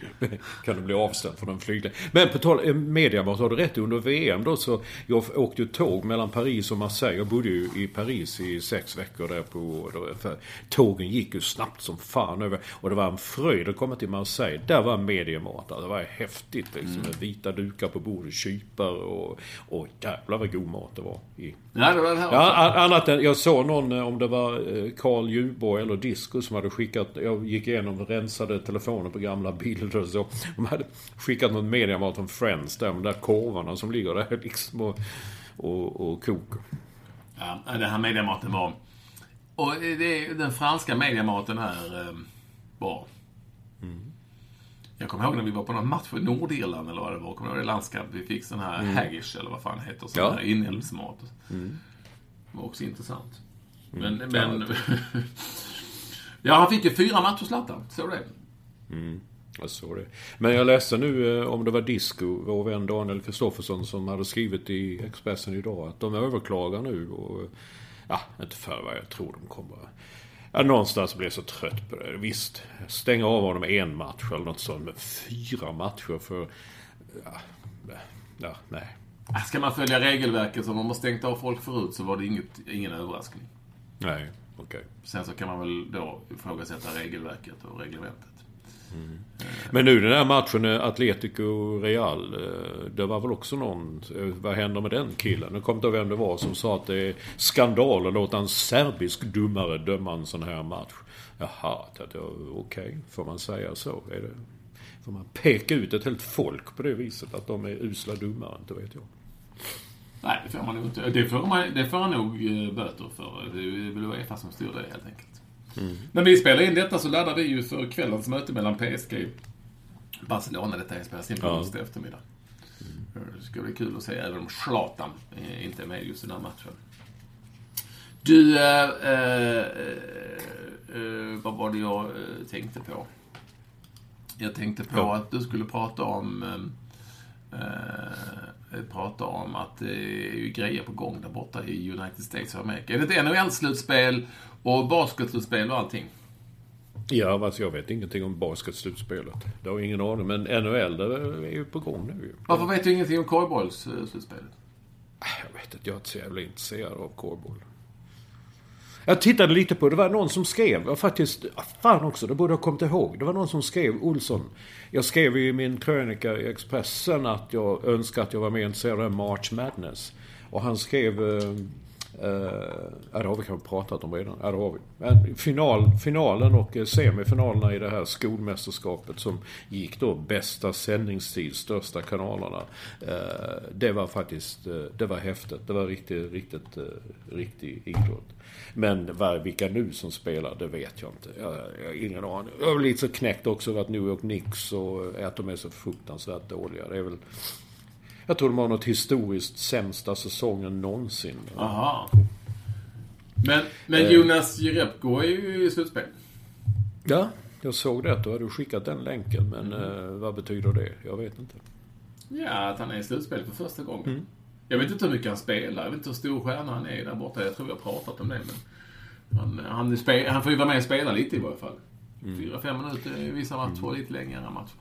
kan du bli avställd från en flygning. Men på tal eh, mediamat har du rätt. Under VM då så... Jag åkte ju tåg mellan Paris och Marseille. Jag bodde ju i Paris i sex veckor där på... För tågen gick ju snabbt som fan över. Och det var en fröjd att komma till Marseille. Där var mediamat. Det var häftigt liksom. Mm. Vita dukar på bordet, kypar och... Och jävlar vad god mat det var. I... Ja, det var det här ja, annat än... Jag såg någon, eh, om det var eh, Carl Djurborg eller Disco som hade skickat... Jag gick igenom och rensade telefonen på gamla bilder och så. De hade skickat något mediamat från Friends där, de där korvarna som ligger där liksom och, och, och kokar. Ja, den här mediamaten var... Och det, den franska mediamaten är eh, bra. Mm. Jag kommer ihåg när vi var på någon match i Nordirland eller vad det var. Kommer du ihåg det landskap? Vi fick sån här mm. haggis eller vad fan det heter. Sån ja. här inälvsmat. Mm. Det var också intressant. Mm. Men, men... ja, han fick ju fyra matcher Zlatan. Såg du det? Mm. Jag såg det. Men jag läste nu eh, om det var Disco, vår vän Daniel Kristoffersson som hade skrivit i Expressen idag att de överklagar nu och... Ja, inte för vad jag tror de kommer... Ja, någonstans blev jag så trött på det. Visst, stänga av honom en match eller något sånt. Men fyra matcher för... Ja, ja nej. Ska man följa regelverket som de har stängt av folk förut så var det inget, ingen överraskning. Nej, okej. Okay. Sen så kan man väl då ifrågasätta regelverket och reglementet. Mm. Men nu den här matchen eh, Atletico-Real. Eh, det var väl också någon... Eh, vad händer med den killen? Jag kommer inte ihåg vem det var som sa att det är skandal att låta en serbisk domare döma en sån här match. Jaha, okej. Okay. Får man säga så? Är det, får man peka ut ett helt folk på det viset? Att de är usla domare? Inte vet jag. Nej, det får man nog inte. Det får, man, det får han nog böter för. Det är väl Uefa som styr det helt enkelt. Mm. När vi spelar in detta så laddar vi ju för kvällens möte mellan PSG och Barcelona. Detta spelas in på onsdag ja. eftermiddag. Mm. Det ska bli kul att se även om Zlatan inte är med just den här matchen. Du, äh, äh, äh, vad var det jag tänkte på? Jag tänkte på ja. att du skulle prata om prata om att det är ju grejer på gång där borta i United States of America. Är det ett NHL-slutspel och basketslutspel och allting? Ja, alltså jag vet ingenting om basketslutspelet. Det har jag ingen aning. Men NHL, det är ju på gång nu. Varför vet du ingenting om korgbollsslutspelet? Jag vet inte. Jag är inte så jävla intresserad av korgboll. Jag tittade lite på det. var någon som skrev, faktiskt, fan också, det borde jag kommit ihåg. Det var någon som skrev, Olsson. Jag skrev i min krönika i Expressen att jag önskar att jag var mer intresserad av March Madness. Och han skrev eh, Eh, ja, det har vi kanske pratat om redan. Ja, det har vi. Men final, finalen och eh, semifinalerna i det här skolmästerskapet som gick då bästa sändningstid, största kanalerna. Uh, det var faktiskt, uh, det var häftigt. Det var riktigt, riktigt, uh, riktig idrott. Men var, vilka nu som spelar, det vet jag inte. Jag, jag har ingen aning. Jag är lite så knäckt också över att New York Knicks och att de är så fruktansvärt dåliga. Det är väl jag tror de har något historiskt sämsta säsongen någonsin. Aha. Men, men eh. Jonas Jerebko är ju i slutspel. Ja, jag såg det. Du hade skickat den länken. Men mm. eh, vad betyder det? Jag vet inte. Ja, att han är i slutspel för första gången. Mm. Jag vet inte hur mycket han spelar. Jag vet inte hur stor stjärna han är där borta. Jag tror vi har pratat om det. Men han, han, han får ju vara med och spela lite i varje fall. Mm. Fyra, fem minuter i vissa matcher. Mm. Lite längre matcher.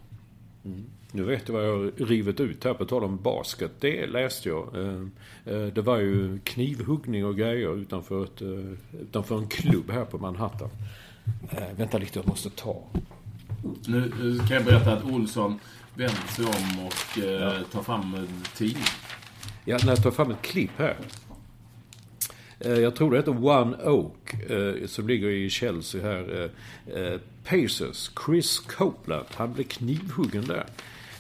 Mm. Nu vet du vad jag rivit ut här på tal om basket. Det läste jag. Eh, eh, det var ju knivhuggning och grejer utanför, ett, eh, utanför en klubb här på Manhattan. Vänta lite, jag måste ta. Nu, nu kan jag berätta att Olsson vänder sig om och ja. tar fram en tidning. Ja, när jag tar fram ett klipp här. Jag tror det heter One Oak, som ligger i Chelsea här. Pacers, Chris Copeland, han blev knivhuggen där.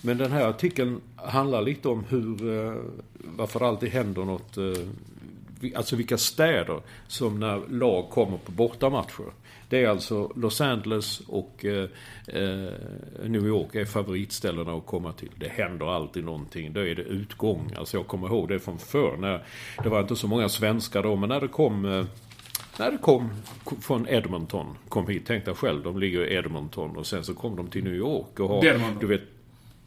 Men den här artikeln handlar lite om hur, varför det alltid händer något alltså vilka städer som när lag kommer på bortamatcher. Det är alltså Los Angeles och eh, eh, New York är favoritställena att komma till. Det händer alltid någonting. Då är det utgång. Alltså jag kommer ihåg det från förr. När, det var inte så många svenskar då, men när det kom eh, när det kom från Edmonton, kom hit, tänk dig själv, de ligger i Edmonton och sen så kom de till New York och har, du vet,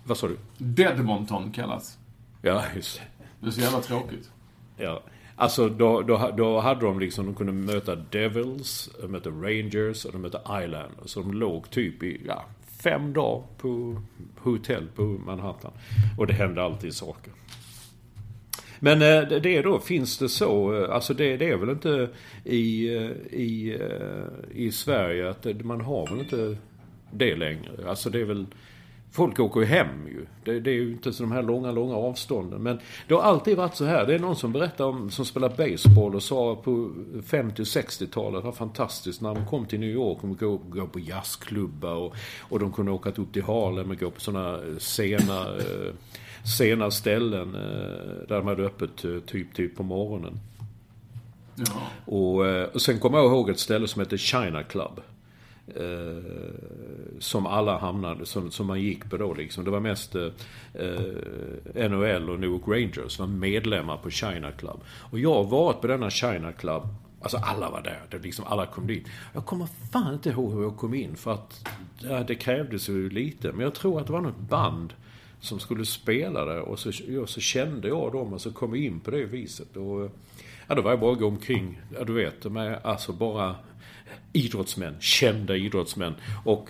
vad sa du? Deadmonton kallas. Ja, just det. Är så jävla tråkigt. Ja. Alltså då, då, då hade de liksom, de kunde möta Devils, de mötte Rangers och de mötte Islanders. Så de låg typ i, ja, fem dagar på hotell på Manhattan. Och det hände alltid saker. Men eh, det då, finns det så, eh, alltså det, det är väl inte i, eh, i, i Sverige att man har väl inte det längre. Alltså det är väl Folk åker ju hem ju. Det, det, är ju inte så de här långa, långa avstånden. Men det har alltid varit så här. Det är någon som berättar om, som spelar baseball och sa på 50 och 60-talet, var fantastiskt när de kom till New York. De gå, gå på jazzklubbar och, och de kunde åka upp till Harlem och gå på sådana sena, eh, sena ställen eh, där de hade öppet eh, typ, typ på morgonen. Ja. Och, och sen kommer jag ihåg ett ställe som heter China Club. Eh, som alla hamnade, som, som man gick på då liksom. Det var mest eh, NHL och New York Rangers var medlemmar på China Club. Och jag har varit på denna China Club Alltså alla var där. Det liksom, alla kom dit. Jag kommer fan inte ihåg hur jag kom in för att ja, det krävdes ju lite. Men jag tror att det var något band som skulle spela där och så, ja, så kände jag dem och så kom jag in på det viset. Och, ja, då var jag bara att gå omkring, ja du vet, med alltså bara idrottsmän, kända idrottsmän. Och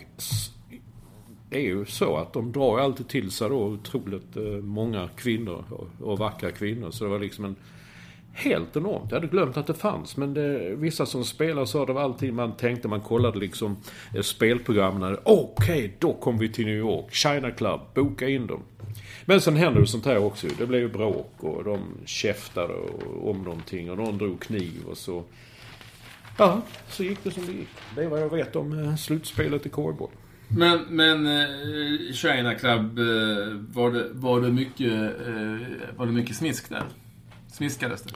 det är ju så att de drar alltid till sig då otroligt eh, många kvinnor och vackra kvinnor. Så det var liksom en helt enormt. Jag hade glömt att det fanns. Men det, vissa som spelar så det var alltid man tänkte, man kollade liksom eh, spelprogrammen. Okej, okay, då kom vi till New York. China Club, boka in dem. Men sen hände det sånt här också. Det blev ju bråk och de käftade om någonting och någon drog kniv och så Ja, så gick det som det gick. Det är vad jag vet om eh, slutspelet i korgboll. Men, men eh, China Club, eh, var, det, var, det mycket, eh, var det mycket smisk där? Smiskades det?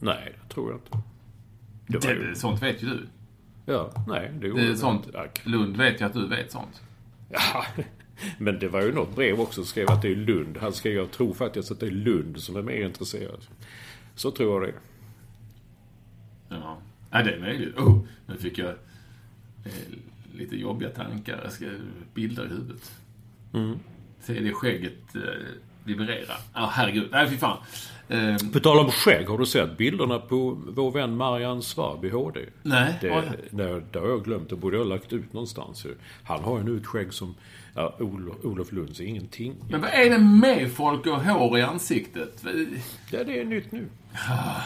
Nej, det tror jag inte. Det, det ju... Sånt vet ju du. Ja, nej, det gjorde det är sånt. Inte. Lund vet ju att du vet sånt. Ja, men det var ju något brev också som skrev att det är Lund. Han skrev, jag tror faktiskt att det är Lund som är mer intresserad. Så tror jag det. Ja. Ja, det är möjligt. Oh, nu fick jag eh, lite jobbiga tankar. Jag ska bilder i huvudet. Mm. Se det skägget eh, vibrera. Ja, oh, herregud. Nej, fy fan. Eh, på tal om skägg, har du sett bilderna på vår vän Marianne Svab i HD? Nej. Det, det, det har jag glömt. Det borde jag ha lagt ut någonstans. Han har ju nu ett skägg som ja, Olof, Olof Lunds ingenting. Men vad är det med folk och hår i ansiktet? Ja, det är nytt nu. Ah.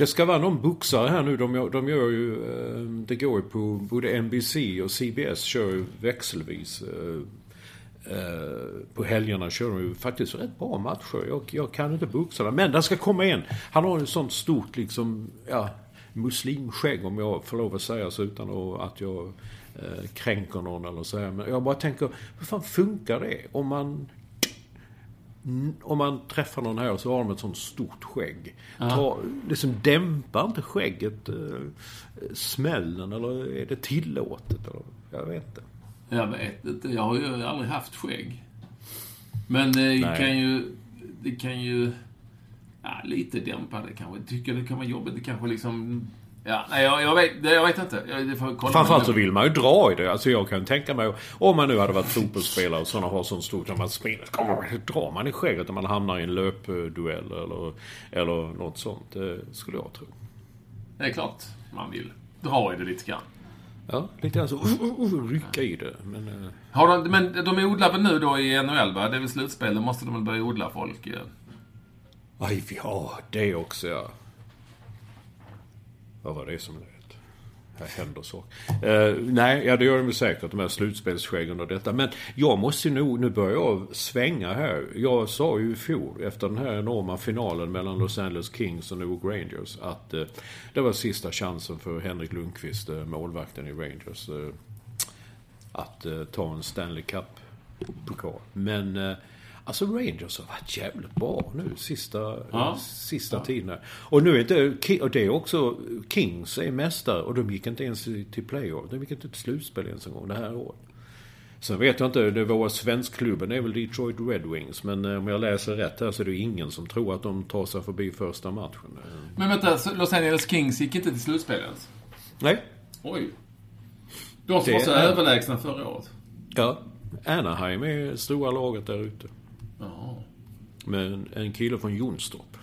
Det ska vara någon boxare här nu. De, de gör ju... Eh, det går ju på både NBC och CBS kör ju växelvis. Eh, eh, på helgerna kör de ju faktiskt rätt bra matcher. Jag, jag kan inte boxarna. Men det ska komma en. Han har ju sånt stort liksom... Ja, muslimskägg om jag får lov att säga så utan att jag kränker någon eller så här. Men jag bara tänker, hur fan funkar det? Om man om man träffar någon här så har de ett sånt stort skägg. Ja. Ta, liksom dämpar inte skägget eh, smällen eller är det tillåtet? Eller? Jag vet inte. Jag vet inte. Jag har ju aldrig haft skägg. Men eh, det kan ju... Det kan ju... Ja, lite dämpa det kanske. Tycker det kan vara jobbigt. Det kanske liksom Ja, nej, jag, jag, vet, jag vet inte. Jag, Framförallt så vill man ju dra i det. Alltså jag kan tänka mig, om man nu hade varit fotbollsspelare och sådana har sånt stort, när man springer, drar man i skägget när man hamnar i en löpduell eller, eller något sånt. Det skulle jag tro. Det är klart man vill dra i det lite grann. Ja, lite grann så uh, uh, uh, rycka i det. Men, uh... har de, men de odlar väl nu då i NHL va? Det är väl slutspel, då måste de väl börja odla folk? Ja. Aj, ja, det också ja. Vad var det som lät? Här händer saker. Uh, nej, ja det gör de säkert, de här slutspelsskäggen och detta. Men jag måste nog, nu börjar jag svänga här. Jag sa ju i fjol, efter den här enorma finalen mellan Los Angeles Kings och New York Rangers, att uh, det var sista chansen för Henrik Lundqvist, uh, målvakten i Rangers, att ta en Stanley Cup-pokal. Men Alltså Rangers har varit jävligt bra nu sista, ja. sista ja. tiden. Och nu är det, och det är också, Kings är mästare och de gick inte ens till playoff. De gick inte till slutspel ens en gång det här året. Sen vet jag inte, det var svenskklubben är väl Detroit Red Wings. Men eh, om jag läser rätt här så är det ingen som tror att de tar sig förbi första matchen. Men vänta, Los Angeles Kings gick inte till slutspel ens? Nej. Oj. De som det var så är... överlägsna förra året. Ja. Anaheim är stora laget där ute. Med en, en kille från Jonstorp.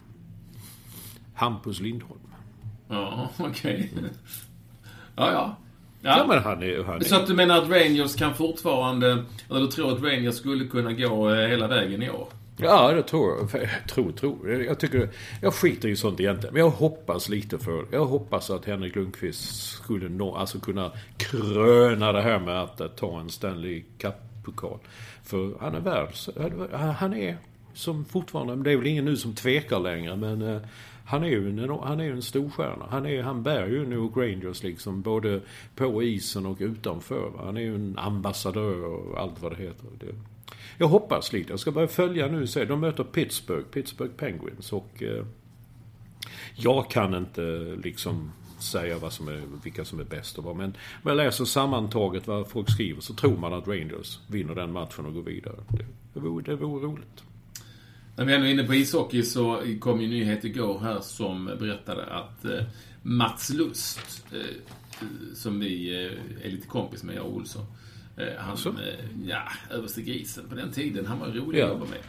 Hampus Lindholm. Ja, okej. Okay. Ja, ja. Ja. ja, men han är, han är... Så att du menar att Rangers kan fortfarande, eller du tror att Rangers skulle kunna gå eh, hela vägen i år? Ja, det tror jag. Tror, tror. Jag tycker... Jag skiter i sånt egentligen. Men jag hoppas lite för... Jag hoppas att Henrik Lundqvist skulle nå, alltså kunna kröna det här med att ta en Stanley Cup-pokal. För han är värd... Han är som fortfarande, det är väl ingen nu som tvekar längre men eh, han är ju en, han är en storstjärna. Han, är, han bär ju New Rangers liksom både på isen och utanför. Han är ju en ambassadör och allt vad det heter. Det, jag hoppas lite. Jag ska börja följa nu och se. De möter Pittsburgh, Pittsburgh Penguins och eh, jag kan inte liksom säga vad som är, vilka som är bäst och vad. Men om jag läser sammantaget vad folk skriver så tror man att Rangers vinner den matchen och går vidare. Det, det, vore, det vore roligt. När vi ändå är inne på ishockey så kom ju nyhet igår här som berättade att eh, Mats Lust, eh, som vi eh, är lite kompis med, jag och Olsson. Han, så? ja, överste grisen på den tiden. Han var rolig ja. att jobba med.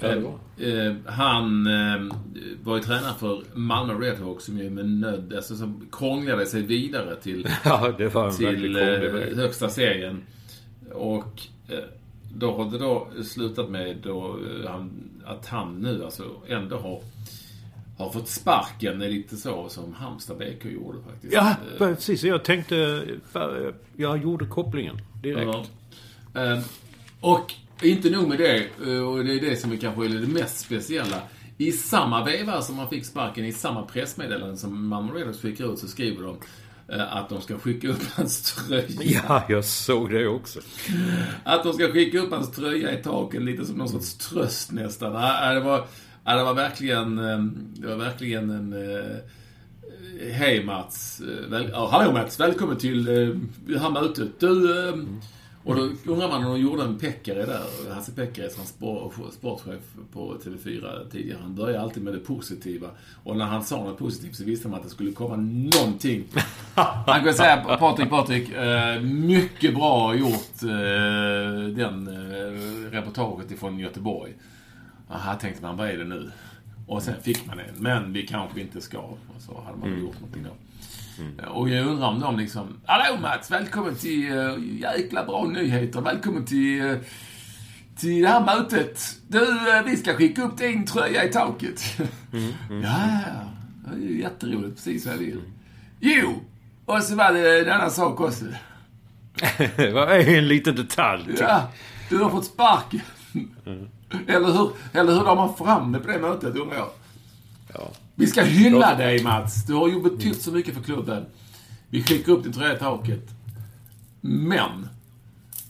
Ja, han var ju tränare för Malmö Redhawks som ju med nöd, alltså som krånglade sig vidare till, ja, var till högsta serien. Och då har det då slutat med då han att han nu alltså ändå har har fått sparken är lite så som Halmstad BK gjorde faktiskt. Ja, precis. Jag tänkte... Jag gjorde kopplingen direkt. Ja. Ehm, och inte nog med det, eh, och det är det som är kanske är det mest speciella. I samma veva som han fick sparken, i samma pressmeddelande som Malmö Redhawks skickar ut, så skriver de Eh, att de ska skicka upp hans tröja. Ja, jag såg det också. Att de ska skicka upp hans tröja i taket, lite som någon sorts tröst nästan. Det var, det var verkligen, eh, det var verkligen en... Eh, hej Mats. Väl, oh, hallå Mats, välkommen till det här mötet. Du, mm. Och då undrar man om de gjorde en Pekkari där. Hasse Pekkari som sportchef på TV4 tidigare. Han börjar alltid med det positiva. Och när han sa något positivt så visste man att det skulle komma någonting. Han kan säga, Patrik, Patrik, eh, mycket bra gjort eh, den eh, reportaget ifrån Göteborg. Aha, tänkte man, vad är det nu? Och sen fick man en. Men vi kanske inte ska. Och så hade man mm. gjort någonting då. Mm. Och jag undrar om de liksom, Hallå Mats, välkommen till uh, jäkla bra nyheter. Välkommen till, uh, till det här mötet. Du, uh, vi ska skicka upp din tröja i taket. Mm. Mm. ja, det är ju jätteroligt. Precis vad jag vill. Jo, och så var det en annan sak också. Vad är en liten detalj? Ja, du har fått sparken. Eller hur, eller hur la man fram det på det mötet, undrar jag. Ja. Vi ska hylla dig Mats. Du har ju betytt så mycket för klubben. Vi skickar upp din tröja i taket. Men,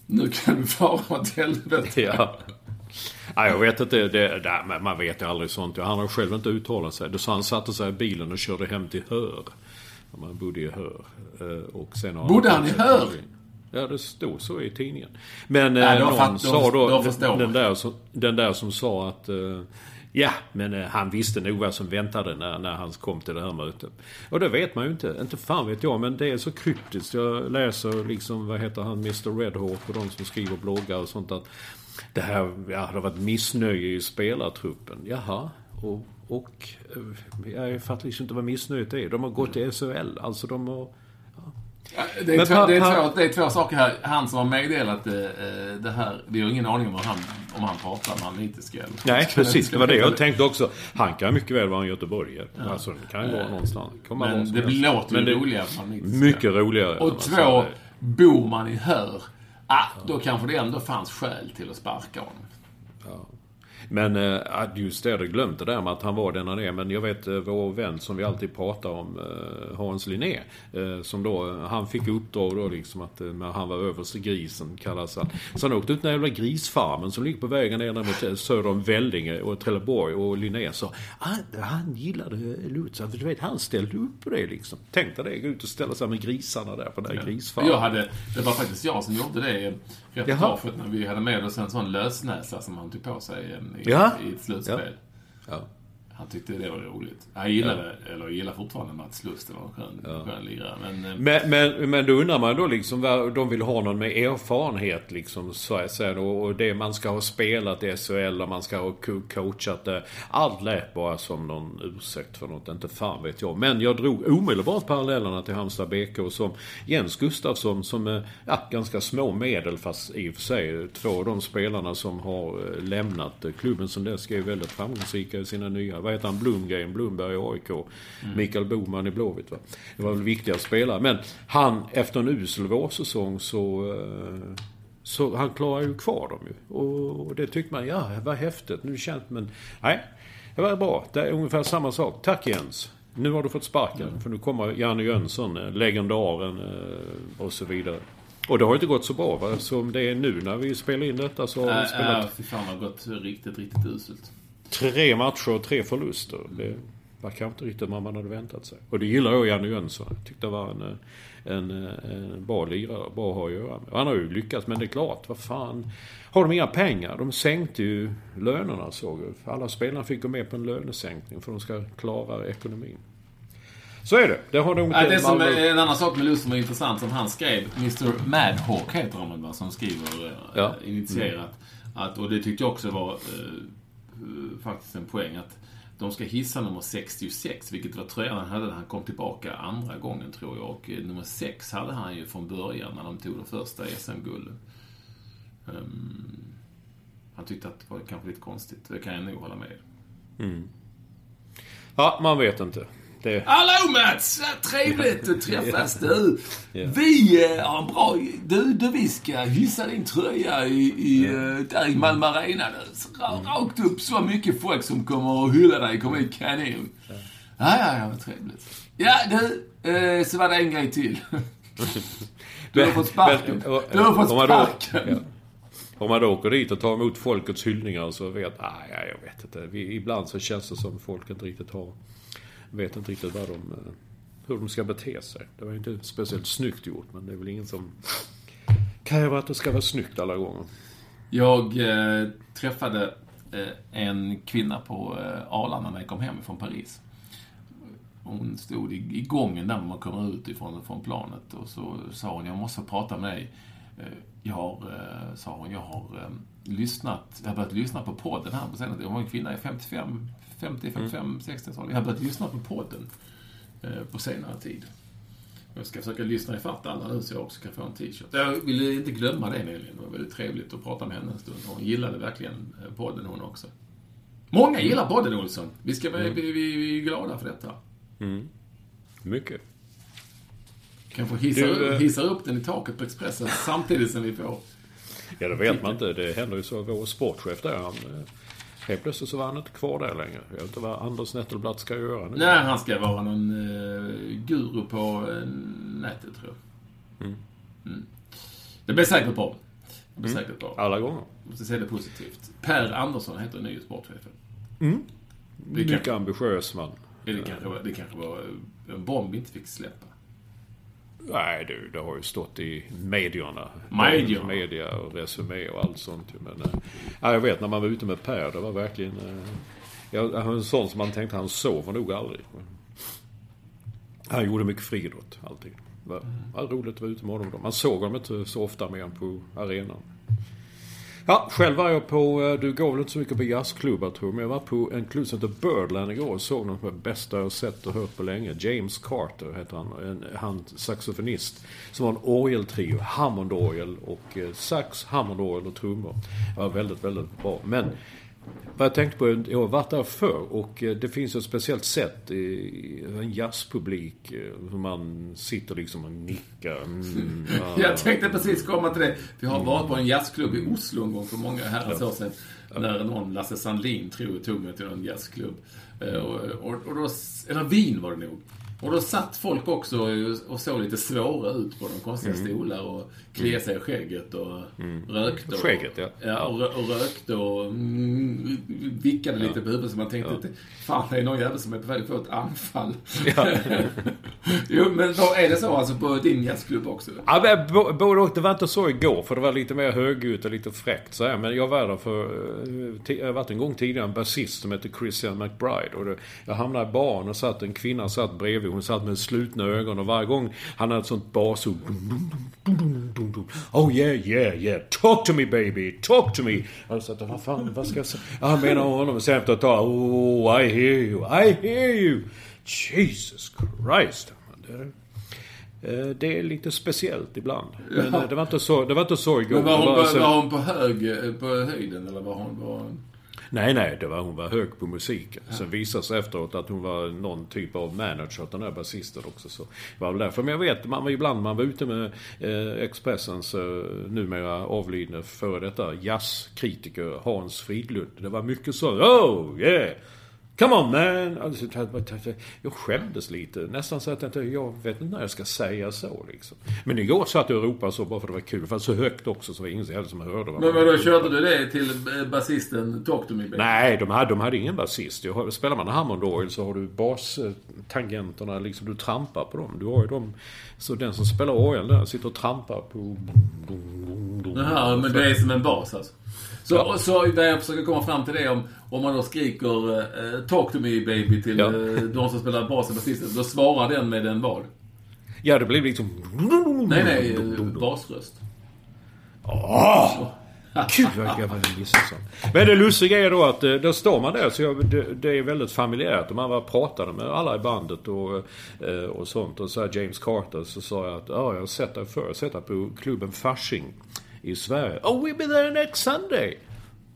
nu kan du fara åt helvete. Ja. Ja, jag vet inte. Det, det, man vet ju aldrig sånt. Han har själv inte uttalat sig. Så han satte sig i bilen och körde hem till Hör. Man bodde i Hör. Eh, och sen bodde han i Hör? Ja, det stod så i tidningen. Men Nej, någon fatt, sa då, då den, den, där som, den där som sa att uh, Ja, men eh, han visste nog vad som väntade när, när han kom till det här mötet. Och det vet man ju inte. Inte fan vet jag, men det är så kryptiskt. Jag läser liksom, vad heter han, Mr Redhawk och de som skriver bloggar och sånt att det här, ja, det har varit missnöje i spelartruppen. Jaha, och, och eh, jag fattar liksom inte vad missnöjet är. De har gått till SHL, alltså de har... Ja. Det är, två, det, är två, det är två saker här. Han som har meddelat det, eh, det här, vi har ingen aning om han, om han pratar analytiska eller Nej, precis. Det var det jag tänkte också. Han kan mycket väl vara en göteborgare. Ja. Alltså, det kan vara någonstans. Kan men det låter ju roligare Mycket roligare. Och två, bor man i Hör, ah, då kanske det ändå fanns skäl till att sparka honom. Men äh, just det, jag glömt det där med att han var den han är. Men jag vet äh, vår vän som vi alltid pratar om, äh, Hans Linné. Som då, han fick uppdrag då liksom att när han var överste grisen kallas han. Så han åkte ut den jävla grisfarmen som ligger på vägen ner mot söder om Vällinge och Trelleborg. Och Linné sa han, han gillade Lutz. Du vet, han ställde upp på det liksom. Tänk dig det, gå ut och ställa sig med grisarna där på den där ja. grisfarmen. Jag hade, det var faktiskt jag som gjorde det reportaget när vi hade med oss en sån lösnäsa som han tog på sig i, ja. i ett slutspel. Ja. Han tyckte det var roligt. Han gillade, ja. eller gillar fortfarande Mats Lust. Det var en skön, ja. skön lirare. Men, eh, men, men, men då undrar man då liksom de vill ha någon med erfarenhet liksom. Så att säga, och det man ska ha spelat i SHL och man ska ha coachat det. Allt lät bara som någon ursäkt för något. Inte fan vet jag. Men jag drog omedelbart parallellerna till Halmstad BK som Jens Gustafsson som är ja, ganska små medel fast i och för sig två av de spelarna som har eh, lämnat klubben som dess är väldigt framgångsrika i sina nya vad heter han, Blomgren, Blomberg i AIK. Mm. Mikael Boman i Blåvitt. Va? Det var väl viktiga spelare. Men han, efter en usel vårsäsong så... Eh, så han klarar ju kvar dem ju. Och det tyckte man, ja, vad häftigt. Nu känns men nej. Det var bra. Det är ungefär samma sak. Tack Jens. Nu har du fått sparken. Mm. För nu kommer Janne Jönsson, eh, legendaren eh, och så vidare. Och det har inte gått så bra va? Som det är nu när vi spelar in detta så har vi spelat... Ja, fy fan det har gått riktigt, riktigt uselt. Tre matcher och tre förluster. Det var kanske inte riktigt vad man hade väntat sig. Och det gillar jag Janne Jönsson. Jag tyckte det var en, en, en bra lirare. Bra att ha att göra med. Han har ju lyckats men det är klart, vad fan. Har de inga pengar? De sänkte ju lönerna såg jag. Alla spelarna fick gå med på en lönesänkning för de ska klara ekonomin. Så är det. Det har de ja, det som är en annan sak med Lust som var intressant som han skrev. Mr Madhawk heter han som skriver eh, ja. initierat. Mm. Att, och det tyckte jag också var Eh, Eh, faktiskt en poäng att de ska hissa nummer 66, vilket var tröjan han hade när han kom tillbaka andra gången, tror jag. Och eh, nummer 6 hade han ju från början när de tog det första SM-guldet. Um, ehm, han tyckte att det var kanske lite konstigt. Det kan jag nog hålla med mm. Ja, man vet inte. Det... Hallå Mats! Trevligt att träffas du. yeah. Vi uh, har en bra... Du, du, vi ska hyssa din tröja i, i, yeah. där i Malmö Arena. Mm. Rakt upp så mycket folk som kommer att hylla dig. kommer hit kanon. Yeah. Ja, ja, ja, vad trevligt. Ja, du. Uh, så var det en grej till. du har fått sparken. Du har fått sparken. Om man då åker dit och tar emot folkets hyllningar så vet... Nej, jag vet inte. Vi, ibland så känns det som folk inte riktigt har vet inte riktigt vad de, eh, hur de ska bete sig. Det var inte speciellt snyggt gjort, men det är väl ingen som kräver att det ska vara snyggt alla gånger. Jag eh, träffade eh, en kvinna på eh, Arlanda när jag kom hem från Paris. Hon stod i, i gången där när man kommer ut ifrån från planet och så sa hon, jag måste prata med dig. Eh, jag har, eh, sa hon, jag har lyssnat, jag har börjat lyssna på podden här på senare Hon var en kvinna i 55, 50, 55, mm. 60-talet. Jag har börjat lyssna på podden eh, på senare tid. Jag ska försöka lyssna ifatt alla nu så jag också kan få en t-shirt. Jag ville inte glömma det Nelly. Det var väldigt trevligt att prata med henne en stund. Hon gillade verkligen eh, podden hon också. Många gillar podden Olsson. Vi ska mm. vi, vi, vi är glada för detta. Mm. Mycket. Kanske hissar, du, äh... hissar upp den i taket på Expressen samtidigt som vi får... Ja, det vet man inte. Det händer ju så. Vår sportchef där, han Helt plötsligt så var han inte kvar där längre. Jag vet inte vad Anders Nettelblatt ska göra nu. Nej, han ska vara någon uh, guru på uh, nätet, tror jag. Mm. Mm. Det blir säkert bra. Det blir mm. säkert bra. Alla gånger. Måste se det positivt. Per Andersson heter nye sportchefen. Mm. Mycket ambitiös man. Det kanske, var, det kanske var en bomb vi inte fick släppa. Nej du, det har ju stått i medierna. Media. Media och Resumé och allt sånt Men äh, jag vet när man var ute med Per, det var verkligen... Äh, jag, en sån som man tänkte han sov nog aldrig. Han gjorde mycket friidrott, alltid. Det var, var roligt att vara ute med honom. Man såg honom inte så ofta mer än på arenan. Ja, själv var jag på, eh, du går väl inte så mycket på jazzklubbar tror jag, men jag var på en klubb som heter Birdland igår och såg något av det bästa jag sett och hört på länge. James Carter heter han, en, han saxofonist. Som har en orgeltrio, Hammondorgel och eh, sax, Hammondorgel och trummor. Det var väldigt, väldigt bra. Men vad jag tänkte på, jag har varit där förr och eh, det finns ett speciellt sätt i en jazzpublik. Hur man sitter liksom och nickar. Mm, ja. Jag tänkte precis komma till det. Vi har varit på en jazzklubb i Oslo en gång för många herrans år sedan. När någon, Lasse Sandlin, tror jag, tog mig till en jazzklubb. Eh, och, och, och då, eller Wien var det nog. Och då satt folk också och såg lite svåra ut på de konstiga mm. stolar och kliade sig i skägget och mm. rökte. Och, skägget, ja. ja och, och rökte och mm, vickade lite på huvudet så man tänkte ja. fan det är någon jävel som är på väg att få ett anfall. Ja. jo, men då är det så alltså på din jazzklubb också? Ja, både och. Det var inte så igår för det var lite mer högljutt och lite fräckt så här. Men jag var där för, eh, jag har varit en gång tidigare en basist som heter Christian McBride. Och det, jag hamnade i baren och satt en kvinna satt bredvid hon satt med slutna ögon och varje gång han hade ett sånt basord. Oh yeah, yeah, yeah. Talk to me baby, talk to me. Och så vad fan, vad ska jag säga? Han menar honom. Sen efter ett tag, oh I hear you, I hear you. Jesus Christ. Eh, det är lite speciellt ibland. Men ja. Eh, det var inte så, det var inte så igår. Men var hon, var, var hon på, hög, på höjden eller var hon... Var... Nej, nej, det var, hon var hög på musiken. Ja. Sen visade sig efteråt att hon var någon typ av manager åt den där basisten också. Så det var väl därför. Men jag vet, man var ibland man var ute med eh, Expressens eh, numera avlidne före detta jazzkritiker Hans Fridlund. Det var mycket så, oh yeah! Come on man! Alltså, jag skämdes lite. Nästan så att jag, jag vet inte när jag ska säga så liksom. Men igår satt jag och ropade så bara för att det var kul. Var så högt också så var ingen heller som hörde. Men vadå, körde du det till basisten Talk to me baby? Nej, de hade, de hade ingen basist. Jag, spelar man Hammond Orgel så har du bastangenterna liksom. Du trampar på dem. Du har ju dem. Så den som spelar orgeln där sitter och trampar på... Jaha, men det är som en bas alltså? Så, ja. så där jag försöker komma fram till det om, om man då skriker uh, Talk to me baby till ja. uh, de som spelar bas och basisten. Då svarar den med en vad? Ja, det blir liksom... Nej, nej. Basröst. Åh! Gud vad jag var gissar Men det lustiga är då att eh, då står man där så jag, det, det, är väldigt familjärt. Man bara pratade med alla i bandet och, eh, och sånt. Och så här James Carter så sa jag att ja, jag har sett dig förr. Jag har sett dig på klubben Fasching i Sverige. Oh, we'll be there next Sunday!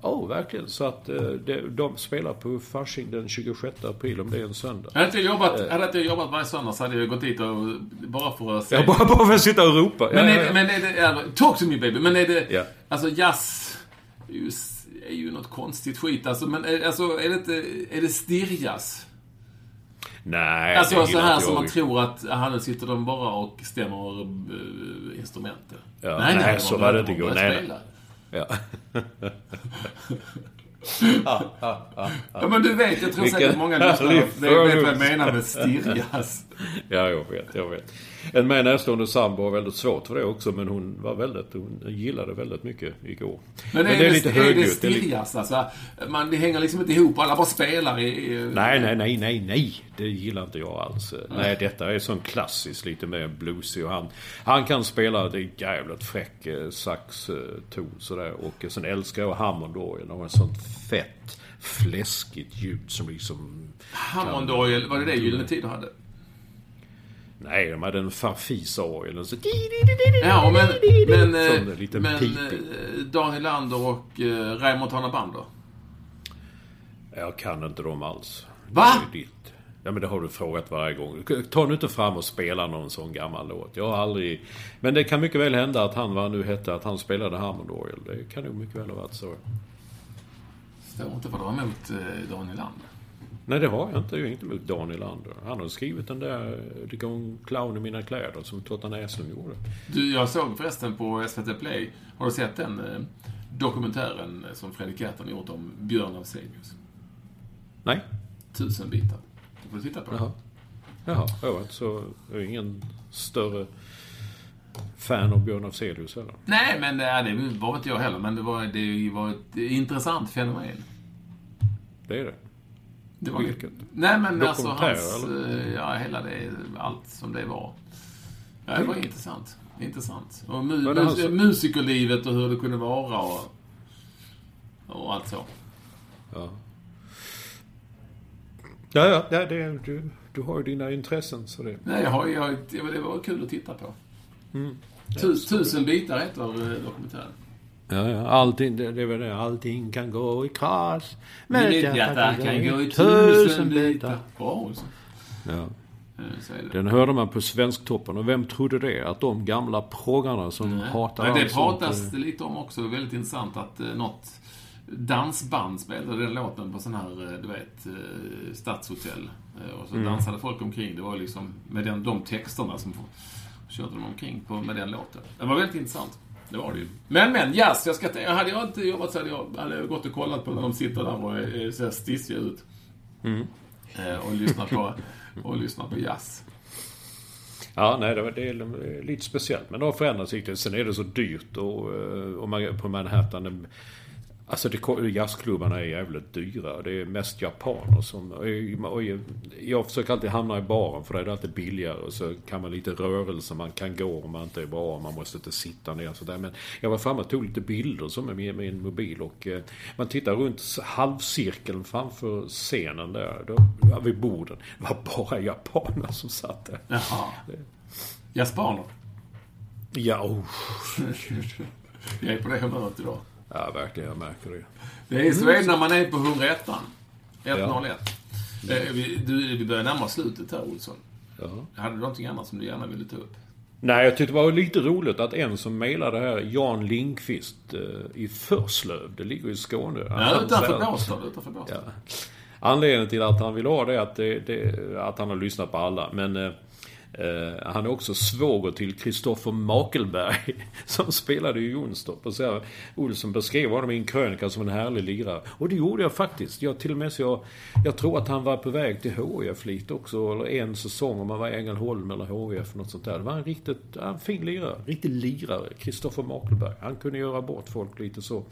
Oh, verkligen. Så att eh, de, de spelar på Fasching den 26 april, om det är en söndag. Hade inte jobbat, hade inte jobbat varje söndag så hade jag gått dit och bara för att se. Ja, bara, bara för att sitta och ropa. Men, ja, är, ja, men är det, ja, talk to me baby. Men är det, ja. alltså jazz är ju, är ju något konstigt skit alltså. Men är, alltså, är det inte, är det stirrjazz? Nej, Alltså så här som man tror att, aha, nu sitter de bara och stämmer instrumenten. Ja, nej, nej, nej så var det inte igår. Nej, Ja. ja, ja, ja, ja. men du vet, jag tror Vilka... säkert många lyssnare vet vad jag menar med stirjas. ja, jag vet, jag vet. En mig närstående sambo har väldigt svårt för det också, men hon var väldigt, hon gillade väldigt mycket igår. Men, men är det, är lite högljutt. Är det stirjas alltså? Man, det hänger liksom inte ihop, alla bara spelar i... i... Nej, nej, nej, nej, nej. Det gillar inte jag alls. Nej, nej detta är sån klassisk, lite mer bluesig och han, han kan spela det jävligt fräck eh, sax-ton sådär. Och sen älskar jag Hammondorgeln och en sånt fett fläskigt ljud som liksom... Hammondorgel, var det det Gyllene Tider hade? Nej, de hade en farfisa-orgel. Så... Ja, men... Men, eh, lite men pipig. Eh, Daniel Lander och eh, Raymond Hanna då? Jag kan inte dem alls. Va? Det ditt. Ja men det har du frågat varje gång. Ta nu inte fram och spela någon sån gammal låt. Jag har aldrig... Men det kan mycket väl hända att han, vad nu hette, att han spelade Hammond-orgel. Det kan nog mycket väl ha varit så. Står inte vad du har emot Daniel Lander. Nej, det har jag inte. Jag är inte emot Daniel Ander. Han har skrivit den där Det går en clown i mina kläder som Totta Näslund gjorde. Du, jag såg förresten på SVT Play, har du sett den eh, dokumentären som Fredrik Gertten gjort om Björn Afzelius? Nej. Tusen bitar. Du får titta på den. Jaha. Jaha, jag var så... Jag är ingen större fan av Björn Afzelius heller. Nej, men ja, det var inte jag heller. Men det var, det var ett intressant fenomen. Det är det. Det var Vilket? Nej, men alltså hans... Eller? Eh, ja, hela det... Allt som det var. Ja, det var intressant. Intressant. Och mu mus musikerlivet och hur det kunde vara. Och, och allt så. Ja. Ja, ja, ja det, du, du har ju dina intressen så det... Nej, jag har, jag, det var kul att titta på. Mm. Tus, tusen bitar heter eh, dokumentären. Ja, ja. Allting, det, det väl det. Allting kan gå i kras. Men mitt hjärta kan gå i tusen bitar. Bra, alltså. Ja. Den hörde man på Svensktoppen och vem trodde det? Att de gamla proggarna som Nej. hatar Men det pratas sånt, lite om också, väldigt intressant, att eh, något dansband spelade den låten på sån här, eh, du vet, eh, stadshotell. Eh, och så mm. dansade folk omkring. Det var liksom med den, de texterna som körde de omkring på, med den låten. Det var väldigt intressant. Det var det ju. Men, men, jazz. Jag ska, hade jag inte jobbat så hade jag hade gått och kollat på när de sitter där och ser stissiga ut. Mm. Och lyssnar på, och lyssnar på jazz. Ja, nej, det, det är lite speciellt. Men det har förändrats lite. Sen är det så dyrt och, och man, på Manhattan Alltså det, jazzklubbarna är jävligt dyra. Det är mest japaner som... Och, och, jag försöker alltid hamna i baren för det är alltid billigare. Och så kan man lite rörelse, man kan gå om man inte är bra. Man måste inte sitta ner sådär. Men jag var framme och tog lite bilder som med min, min mobil. Och eh, man tittar runt halvcirkeln framför scenen där. Då, vid borden. Det var bara japaner som satt där. Jaha. Jazzbaner? Ja, oh. jag är på det humöret idag. Ja, verkligen. Jag märker det. Det är så är när man är på 101 101. Ja. Eh, du, vi börjar närma oss slutet här, Olsson. Ja. Hade du någonting annat som du gärna ville ta upp? Nej, jag tyckte det var lite roligt att en som mejlade här, Jan Lindqvist eh, i Förslöv, det ligger i Skåne. Ja, utanför Båstad. Utanför Båstad. Ja. Anledningen till att han vill ha det är att, det, det, att han har lyssnat på alla. Men eh, Uh, han är också svåger till Kristoffer Makelberg som spelade i Jonstorp. Och så här, Olsson beskrev honom i en krönika som en härlig lirare. Och det gjorde jag faktiskt. Jag till och med så jag, jag tror att han var på väg till HIF lite också. Eller en säsong om han var i Ängelholm eller HIF. Något sånt där. Det var en riktigt en fin lirare. Riktig lirare. Kristoffer Makelberg. Han kunde göra bort folk lite så.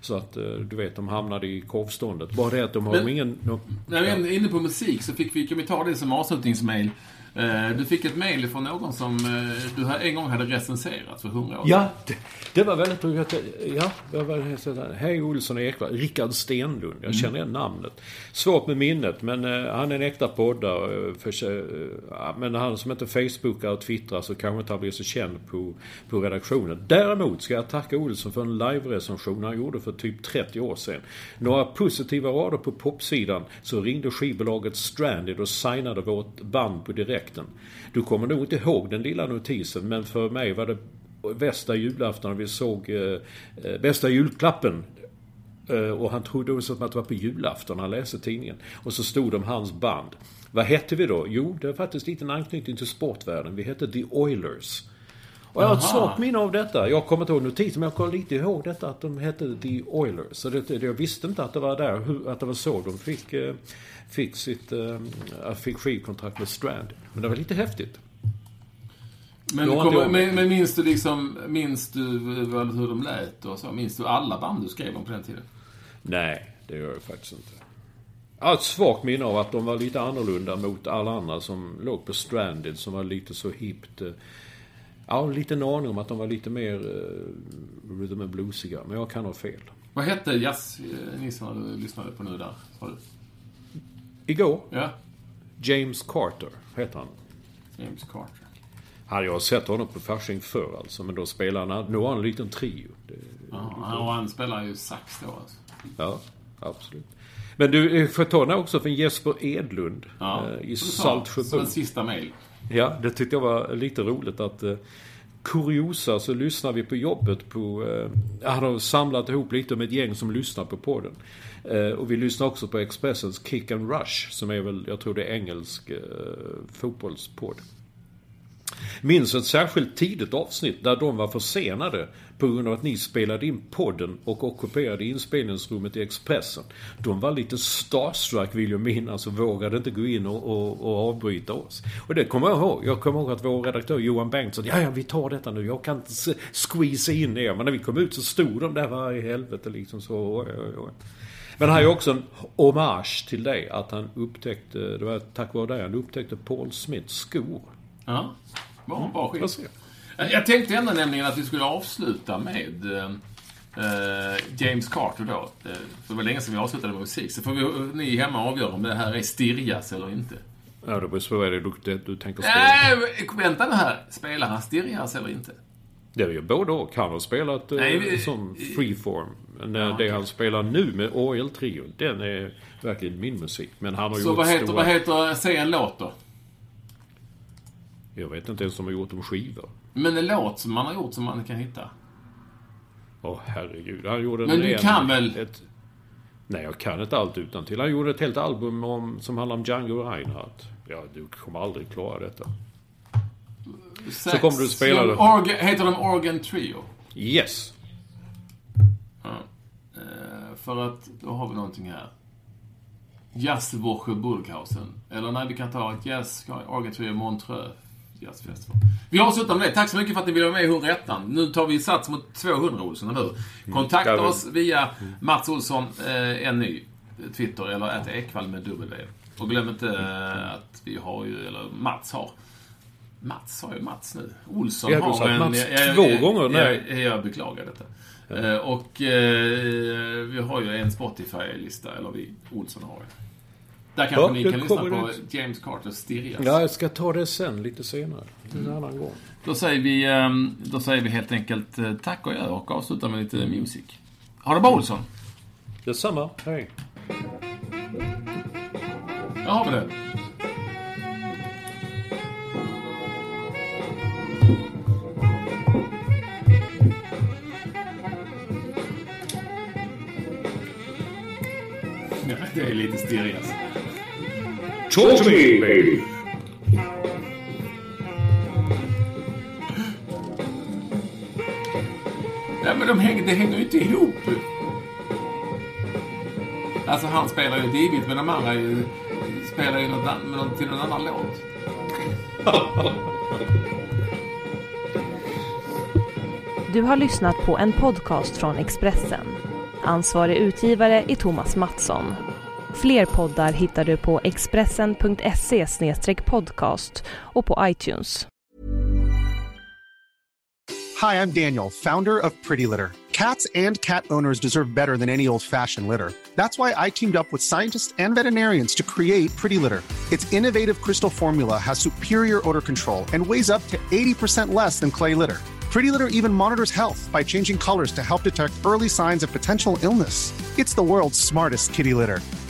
Så att eh, du vet, de hamnade i korvståndet. Bara det att de har Men, ingen... No, när vi är inne på musik så fick vi, kan vi ta det som avslutningsmail. Eh, du fick ett mail från någon som eh, du en gång hade recenserat för hundra år. Ja, det, det var väldigt roligt. Ja, det var sådär. Hej Olsson och Ekvall. Rickard Stenlund. Jag känner igen namnet. Svårt med minnet, men uh, han är en äkta poddare. För, men han som inte facebookar och twittrar så kanske inte han blir så känd på, på redaktionen. Däremot ska jag tacka Olsson för en live-recension han gjorde för typ 30 år sedan. Några positiva rader på popsidan så ringde skivbolaget Stranded och signade vårt band på direkt direkten. Du kommer nog inte ihåg den lilla notisen men för mig var det bästa julafton vi såg eh, eh, bästa julklappen. Eh, och han trodde också att det var på julafton han läste tidningen. Och så stod det om hans band. Vad hette vi då? Jo, det var faktiskt lite en anknytning till sportvärlden. Vi hette The Oilers. Och jag har ett svagt minne av detta. Jag kommer inte ihåg notisen, men jag kommer lite ihåg detta att de hette The Oilers. Så det, jag visste inte att det var där, att det var så de fick eh, fick sitt äh, fick skivkontrakt med Strand. Men det var lite häftigt. Men, kommer, men, men minns du liksom, minns du hur de lät och så? Minns du alla band du skrev om på den tiden? Nej, det gör jag faktiskt inte. Jag har ett svagt minne av att de var lite annorlunda mot alla andra som låg på Stranded som var lite så hippt. Eh, ja, lite en aning om att de var lite mer uh, rhythm and bluesiga. Men jag kan ha fel. Vad hette jazznissarna du lyssnade på nu där? Sa du? Igår? Ja. James Carter heter han. James Carter. Hade jag sett honom på Fasching förr alltså. Men då spelar han, nu har han en liten trio. Det, ja, och han spelar ju sax då alltså. Ja, absolut. Men du, får ta den också från Jesper Edlund. Ja, eh, I Saltsjöbo. Som en sista mail. Ja, det tyckte jag var lite roligt att eh, kuriosa så lyssnar vi på jobbet på... Eh, han har samlat ihop lite om ett gäng som lyssnar på podden. Eh, och vi lyssnar också på Expressens Kick and Rush som är väl, jag tror det är engelsk eh, fotbollspodd. Minns ett särskilt tidigt avsnitt där de var försenade på grund av att ni spelade in podden och ockuperade inspelningsrummet i Expressen. De var lite starstruck vill jag minnas och vågade inte gå in och, och, och avbryta oss. Och det kommer jag ihåg. Jag kommer ihåg att vår redaktör Johan Bengtsson, ja ja vi tar detta nu, jag kan inte squeeza in er. Men när vi kom ut så stod de där, vad i helvete liksom så. Oj, oj, oj. Men här är också en hommage till dig. Att han upptäckte, det var tack vare dig han upptäckte Paul Smiths skor. Ja, bra, bra skit. Jag tänkte ändå nämligen att vi skulle avsluta med eh, Uh, James Carter då. Uh, det var länge sedan vi avslutade med musik. Så får vi, ni hemma avgöra om det här är stirjas eller inte. Ja, det beror på vad det du, du tänker spela. Äh, vänta nu här. Spelar han stirjas eller inte? Det är ju både och. Han har spelat Nej, som freeform. Men ja, det han spelar nu med orgeltrion, den är verkligen min musik. Men han har Så gjort vad heter, stora... vad heter, säg en låt då? Jag vet inte ens om de har gjort om skivor. Men en låt som man har gjort som man kan hitta? Åh, oh, herregud. Han gjorde Men du en, kan väl? Ett, nej, jag kan inte allt utan till. Han gjorde ett helt album om, som handlar om Django Reinhardt. Ja, du kommer aldrig klara detta. Sex, så kommer du spela det. Heter de Organ Trio? Yes. Ja. Uh, för att, då har vi någonting här. Jazzwoche Burghausen. Eller nej, vi kan ta ett Jazz Organ Trio Montreux Jazzfestival. Vi avslutar med det. Tack så mycket för att ni ville vara med i Hurrättan. Nu tar vi sats mot 200 Olsson, eller hur? Mm. Kontakta mm. oss via Mats Olsson, eh, en ny Twitter, eller att Ekvall med W. Och glöm inte eh, att vi har ju, eller Mats har, Mats har ju Mats nu. Olsson ja, har en... Mats jag, två jag, gånger? Nej. Jag, jag beklagar detta. Ja. Eh, och eh, vi har ju en Spotify-lista, eller vi, Olsson har ju. Där kanske ja, ni kan lyssna på ut. James Carters Stirjas. Ja, jag ska ta det sen, lite senare. En mm. annan gång. Då säger, vi, ehm, då säger vi helt enkelt eh, tack och jag och avslutar med lite musik. Ha det bra Olsson! Detsamma. Hej. Där har vi det. Det är lite Stirjas. Talk to me, baby. Ja, men de hänger, det hänger ju inte ihop. Alltså han spelar ju divigt, men de andra ju, spelar ju något, något, till någon annan låt. Du har lyssnat på en podcast från Expressen. Ansvarig utgivare är Thomas Mattsson. Fler poddar hittar du på expressen.se podcast och på iTunes. Hi, I'm Daniel, founder of Pretty Litter. Cats and cat owners deserve better than any old-fashioned litter. That's why I teamed up with scientists and veterinarians to create Pretty Litter. Its innovative crystal formula has superior odor control and weighs up to 80% less than clay litter. Pretty Litter even monitors health by changing colors to help detect early signs of potential illness. It's the world's smartest kitty litter.